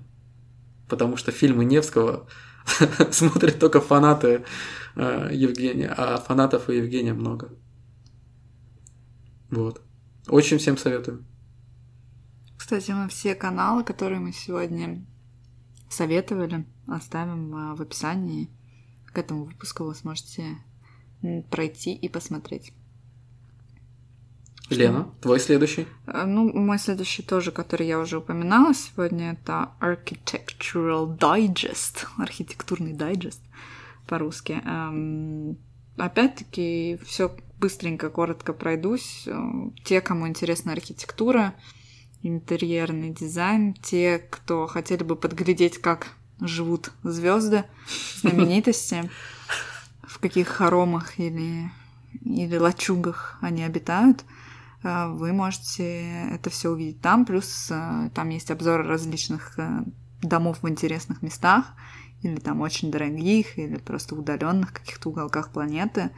Speaker 1: Потому что фильмы Невского (laughs) смотрят только фанаты э, Евгения, а фанатов у Евгения много. Вот. Очень всем советую.
Speaker 2: Кстати, мы все каналы, которые мы сегодня советовали, оставим э, в описании к этому выпуску. Вы сможете пройти и посмотреть.
Speaker 1: Лена, твой следующий?
Speaker 2: Э, ну, мой следующий тоже, который я уже упоминала сегодня, это Architectural Digest, (laughs) архитектурный дайджест по-русски. Эм, опять-таки, все быстренько, коротко пройдусь. Э, те, кому интересна архитектура, интерьерный дизайн, те, кто хотели бы подглядеть, как живут звезды, (laughs) знаменитости, в каких хоромах или, или лачугах они обитают – а, вы можете это все увидеть там. Плюс а, там есть обзоры различных э, домов в интересных местах, или там очень дорогих, или просто удаленных каких-то уголках планеты.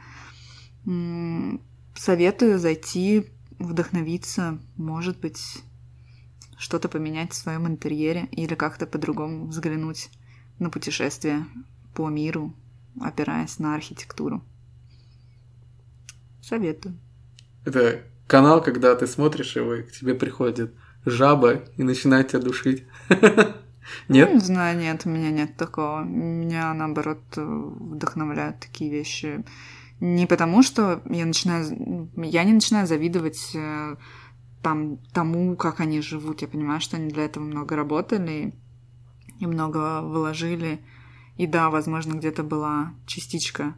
Speaker 2: Советую зайти, вдохновиться, может быть, что-то поменять в своем интерьере или как-то по-другому взглянуть на путешествие по миру, опираясь на архитектуру. Советую.
Speaker 1: Это канал, когда ты смотришь его, и к тебе приходит жаба и начинает тебя душить. (laughs) Нет? Ну,
Speaker 2: не знаю, нет, у меня нет такого. Меня, наоборот, вдохновляют такие вещи. Не потому, что я начинаю... Ну, я не начинаю завидовать э, там, тому, как они живут. Я понимаю, что они для этого много работали и много вложили. И да, возможно, где-то была частичка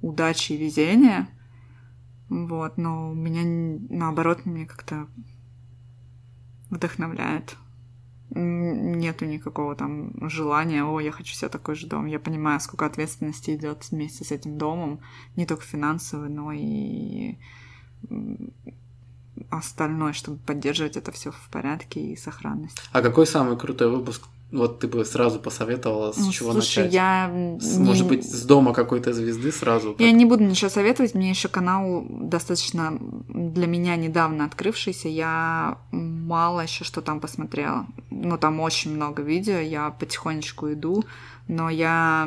Speaker 2: удачи и везения, вот, но у меня, наоборот, мне как-то вдохновляет. Нету никакого там желания, о, я хочу себе такой же дом. Я понимаю, сколько ответственности идет вместе с этим домом, не только финансовый, но и остальное, чтобы поддерживать это все в порядке и сохранность.
Speaker 1: А какой самый крутой выпуск вот ты бы сразу посоветовала, с ну, чего слушай, начать? я... С, не... Может быть, с дома какой-то звезды сразу?
Speaker 2: Как... Я не буду ничего советовать, мне еще канал достаточно для меня недавно открывшийся, я мало еще что там посмотрела. Но ну, там очень много видео, я потихонечку иду, но я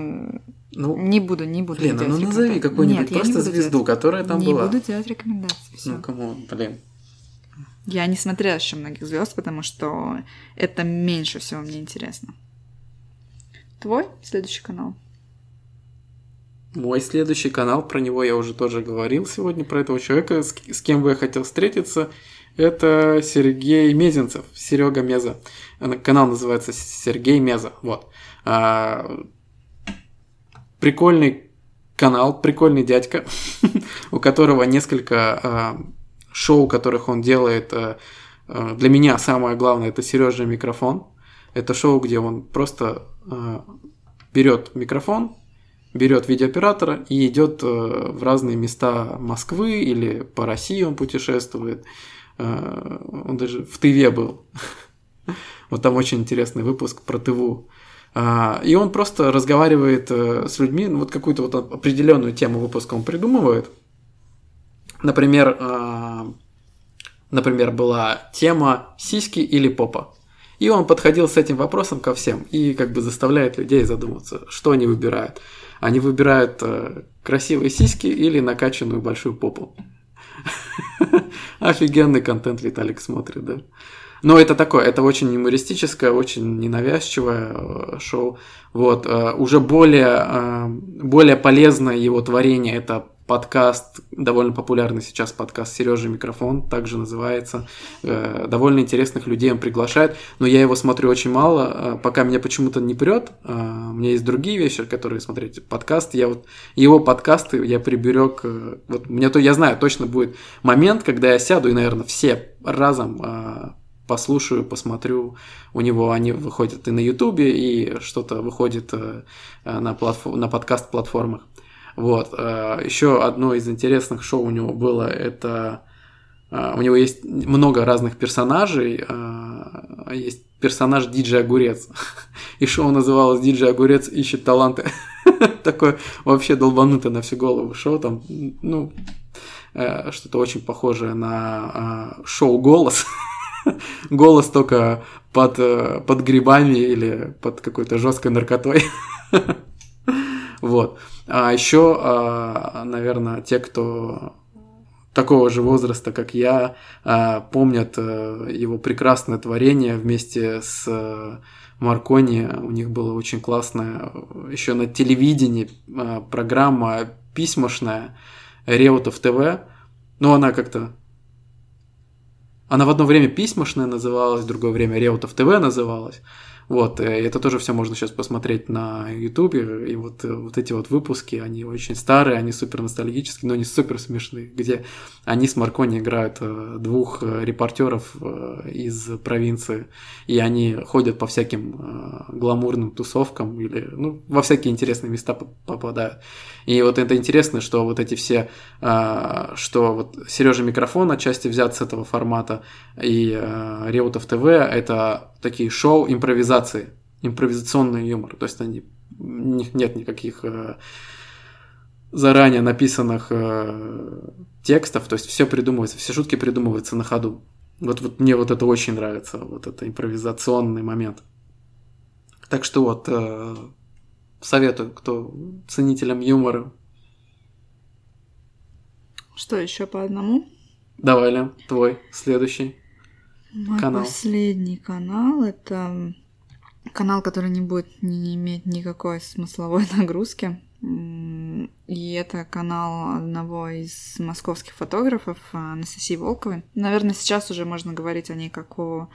Speaker 2: ну, не буду, не буду.
Speaker 1: Лена, ну назови какую-нибудь просто звезду, делать. которая там
Speaker 2: не
Speaker 1: была.
Speaker 2: Не буду делать рекомендации.
Speaker 1: Все. Ну, кому, блин.
Speaker 2: Я не смотрела еще многих звезд, потому что это меньше всего мне интересно. Твой следующий канал?
Speaker 1: Мой следующий канал, про него я уже тоже говорил сегодня, про этого человека, с, с кем бы я хотел встретиться, это Сергей Мезенцев, Серега Меза. Э, канал называется Сергей Меза, вот. А, прикольный канал, прикольный дядька, (laughs) у которого несколько а, шоу, которых он делает, э, э, для меня самое главное это Сережа микрофон. Это шоу, где он просто э, берет микрофон, берет видеооператора и идет в разные места Москвы или по России он путешествует. Он даже в Тыве был. (laughs) Вот там очень интересный выпуск про Тыву. А, и он просто разговаривает с людьми, ну, вот какую-то вот определенную тему выпуска он придумывает – Например, э, например, была тема сиськи или попа. И он подходил с этим вопросом ко всем и как бы заставляет людей задуматься, что они выбирают. Они выбирают э, красивые сиськи или накачанную большую попу. (laughs) Офигенный контент Виталик смотрит, да. Но это такое, это очень юмористическое, очень ненавязчивое э, шоу. Вот, э, уже более, э, более полезное его творение – это подкаст, довольно популярный сейчас подкаст Сережи Микрофон, также называется. Э, довольно интересных людей он приглашает, но я его смотрю очень мало, э, пока меня почему-то не прет. Э, у меня есть другие вещи, которые смотреть. Подкаст, я вот его подкасты я приберег. Вот мне то я знаю, точно будет момент, когда я сяду и, наверное, все разом послушаю, посмотрю. У него они выходят и на Ютубе, и что-то выходит на, платф... на подкаст-платформах. Вот. Э, Еще одно из интересных шоу у него было, это э, у него есть много разных персонажей. Э, а есть персонаж Диджей Огурец. (laughs) И шоу называлось Диджей Огурец ищет таланты. (laughs) Такое вообще долбанутое на всю голову шоу. Там, ну, что-то очень похожее на шоу «Голос». (laughs) Голос только под, под грибами или под какой-то жесткой наркотой. Вот. А еще, а, наверное, те, кто такого же возраста, как я, а, помнят э, его прекрасное творение вместе с э, Маркони. У них было очень классное. еще на телевидении а, программа письмошная Реутов ТВ. Но ну, она как-то... Она в одно время письмошная называлась, в другое время Реутов ТВ называлась. Вот, э, это тоже все можно сейчас посмотреть на Ютубе, и вот, э, вот эти вот выпуски, они очень старые, они супер ностальгические, но они супер смешные, где они с Маркони играют э, двух репортеров из провинции, и они ходят по всяким гламурным тусовкам или, ну, во всякие интересные места попадают. И вот это интересно, что вот эти все, что вот Сережа микрофон отчасти взят с этого формата, и Реутов ТВ, это такие шоу импровизации, импровизационный юмор. То есть они, у них нет никаких э, заранее написанных э, текстов, то есть все придумывается, все шутки придумываются на ходу. Вот, вот мне вот это очень нравится, вот это импровизационный момент. Так что вот, э, советую, кто ценителям юмора.
Speaker 2: Что еще по одному?
Speaker 1: Давай, Лен, твой следующий.
Speaker 2: Мой канал? последний канал — это канал, который не будет не иметь никакой смысловой (laughs) нагрузки. И это канал одного из московских фотографов Анастасии Волковой. Наверное, сейчас уже можно говорить о ней как о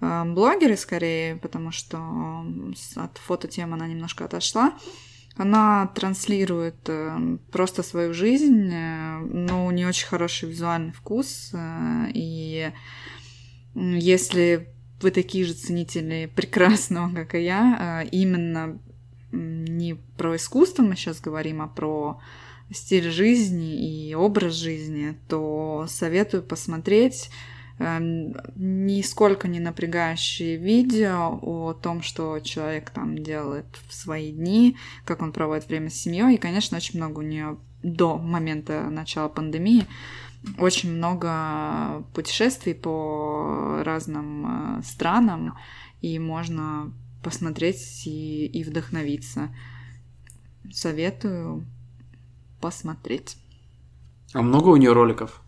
Speaker 2: эм, блогере скорее, потому что эм, от фототемы она немножко отошла. Она транслирует эм, просто свою жизнь, э, но у нее очень хороший визуальный вкус, э, и если вы такие же ценители прекрасного, как и я, а, именно не про искусство мы сейчас говорим, а про стиль жизни и образ жизни, то советую посмотреть эм, нисколько не напрягающие видео о том, что человек там делает в свои дни, как он проводит время с семьей. И, конечно, очень много у нее до момента начала пандемии очень много путешествий по разным э, странам, и можно посмотреть и, и вдохновиться. Советую посмотреть.
Speaker 1: А много у нее роликов?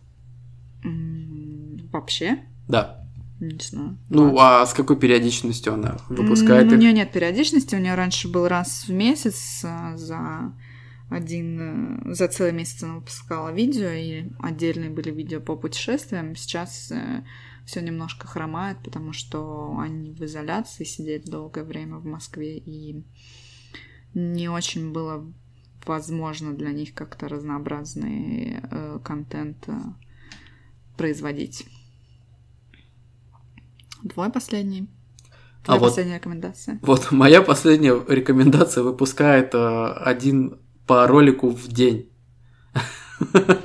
Speaker 2: Вообще? Да. Не знаю.
Speaker 1: Ну, а с какой периодичностью она выпускает? Ну,
Speaker 2: их? У нее нет периодичности, у нее раньше был раз в месяц э, за один э, за целый месяц она выпускала видео, и отдельные были видео по путешествиям. Сейчас э, все немножко хромает, потому что они в изоляции сидели долгое время в Москве, и не очень было возможно для них как-то разнообразный э, контент э, производить. Твой последний. А Твоя а последняя вот, рекомендация.
Speaker 1: Вот моя последняя рекомендация выпускает э, один по ролику в день. (laughs)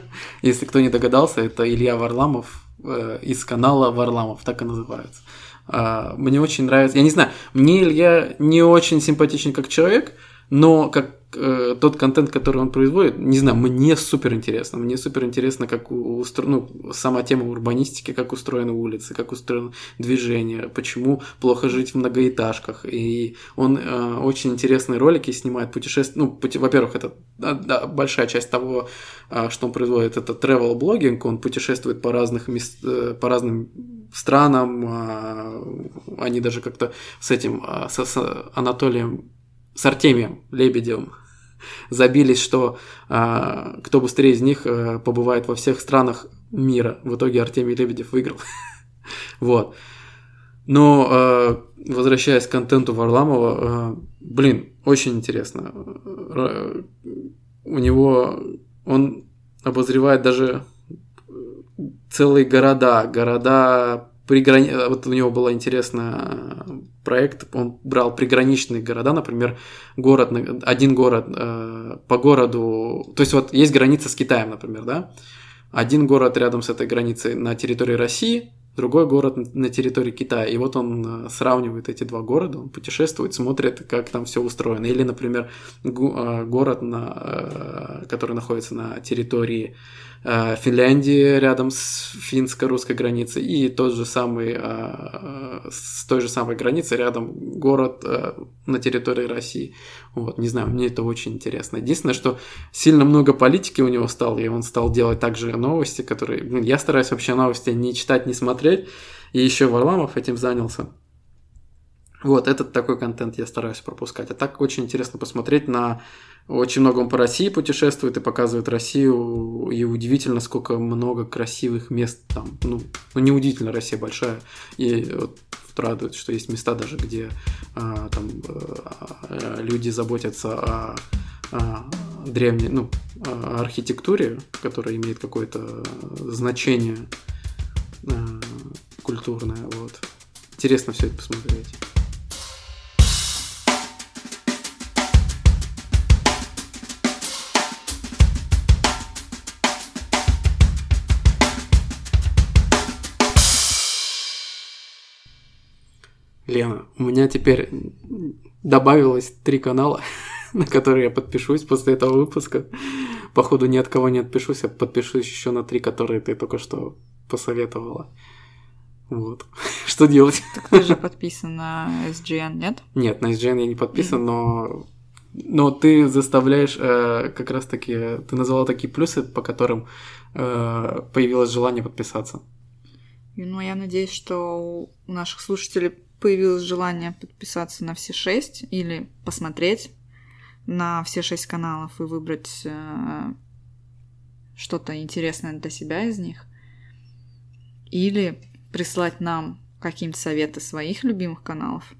Speaker 1: Если кто не догадался, это Илья Варламов э, из канала Варламов, так и называется. А, мне очень нравится. Я не знаю, мне Илья не очень симпатичен как человек, но как э, тот контент, который он производит, не знаю, мне супер интересно. Мне супер интересно, как устроена ну, сама тема урбанистики, как устроены улицы, как устроено движение, почему плохо жить в многоэтажках. И он э, очень интересные ролики снимает, путешествия. Ну, пути... во-первых, это да, да, большая часть того, э, что он производит, это travel блогинг он путешествует по разных мест... Э, по разным странам. Э, они даже как-то с этим, э, с, с Анатолием с Артемием Лебедевым забились, что э, кто быстрее из них э, побывает во всех странах мира. В итоге Артемий Лебедев выиграл. (laughs) вот. Но а, возвращаясь к контенту Варламова, а, блин, очень интересно. у него он обозревает даже целые города, города приграни... Э, вот у него был интересный э, проект, он брал приграничные города, например, город, один город э, по городу, то есть вот есть граница с Китаем, например, да, один город рядом с этой границей на территории России, другой город на территории Китая, и вот он э, сравнивает эти два города, он путешествует, смотрит, как там все устроено, или, например, город, на, который находится на территории Э, Финляндии рядом с финско-русской границей и тот же самый, э, с той же самой границей рядом город э, на территории России. Вот, не знаю, мне это очень интересно. Единственное, что сильно много политики у него стало, и он стал делать также новости, которые... Я стараюсь вообще новости не читать, не смотреть, и еще Варламов этим занялся. Вот, этот такой контент я стараюсь пропускать. А так очень интересно посмотреть на... Очень много он по России путешествует и показывает Россию. И удивительно, сколько много красивых мест там. Ну, ну неудивительно, Россия большая. И вот радует, что есть места даже, где а, там а, люди заботятся о, о древней, ну, о архитектуре, которая имеет какое-то значение а, культурное. Вот. Интересно все это посмотреть. У меня теперь добавилось три канала, (laughs) на которые я подпишусь после этого выпуска. Походу, ни от кого не отпишусь, я а подпишусь еще на три, которые ты только что посоветовала. Вот. (laughs) что делать?
Speaker 2: Так ты же подписан на SGN, нет?
Speaker 1: Нет, на SGN я не подписан, но... Но ты заставляешь э, как раз-таки... Ты назвала такие плюсы, по которым э, появилось желание подписаться.
Speaker 2: Ну, я надеюсь, что у наших слушателей появилось желание подписаться на все шесть или посмотреть на все шесть каналов и выбрать э, что-то интересное для себя из них. Или прислать нам какие-нибудь советы своих любимых каналов.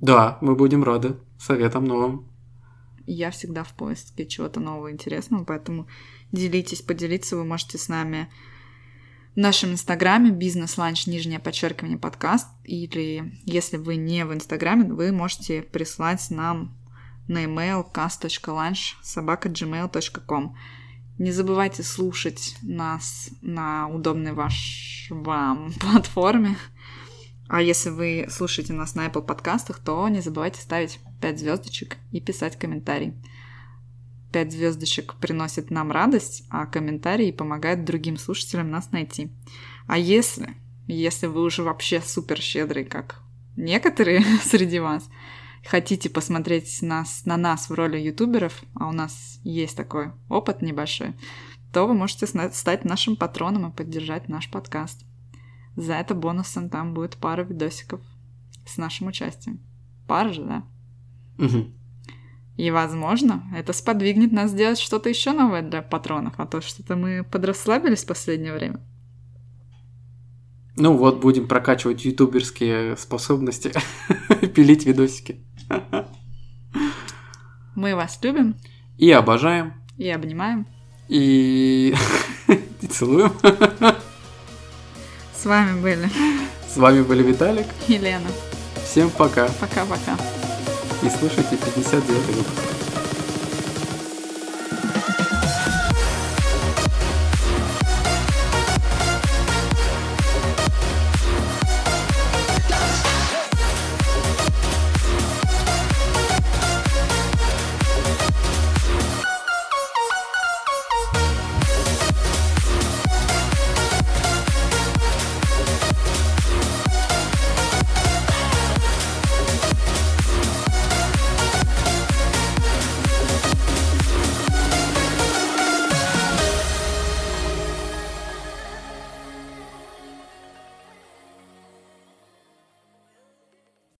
Speaker 1: Да, мы будем рады советам новым.
Speaker 2: Я всегда в поиске чего-то нового интересного, поэтому делитесь, поделиться вы можете с нами в нашем инстаграме бизнес ланч нижнее подчеркивание подкаст или если вы не в инстаграме, вы можете прислать нам на email cast.lunch собака gmail.com. Не забывайте слушать нас на удобной ваш вам (laughs) платформе. А если вы слушаете нас на Apple подкастах, то не забывайте ставить 5 звездочек и писать комментарий. Пять звездочек приносит нам радость, а комментарии помогают другим слушателям нас найти. А если, если вы уже вообще супер щедрый, как некоторые (laughs) среди вас, хотите посмотреть нас, на нас в роли ютуберов, а у нас есть такой опыт небольшой, то вы можете стать нашим патроном и поддержать наш подкаст. За это бонусом там будет пара видосиков с нашим участием. Пара же, да?
Speaker 1: Угу.
Speaker 2: И, возможно, это сподвигнет нас сделать что-то еще новое для патронов, а то что-то мы подрасслабились в последнее время.
Speaker 1: Ну вот, будем прокачивать ютуберские способности, (laughs) пилить видосики.
Speaker 2: Мы вас любим.
Speaker 1: И обожаем.
Speaker 2: И обнимаем.
Speaker 1: И, (laughs) и целуем.
Speaker 2: С вами были.
Speaker 1: С вами были Виталик.
Speaker 2: И Лена.
Speaker 1: Всем пока.
Speaker 2: Пока-пока
Speaker 1: и слушайте 59 выпуск.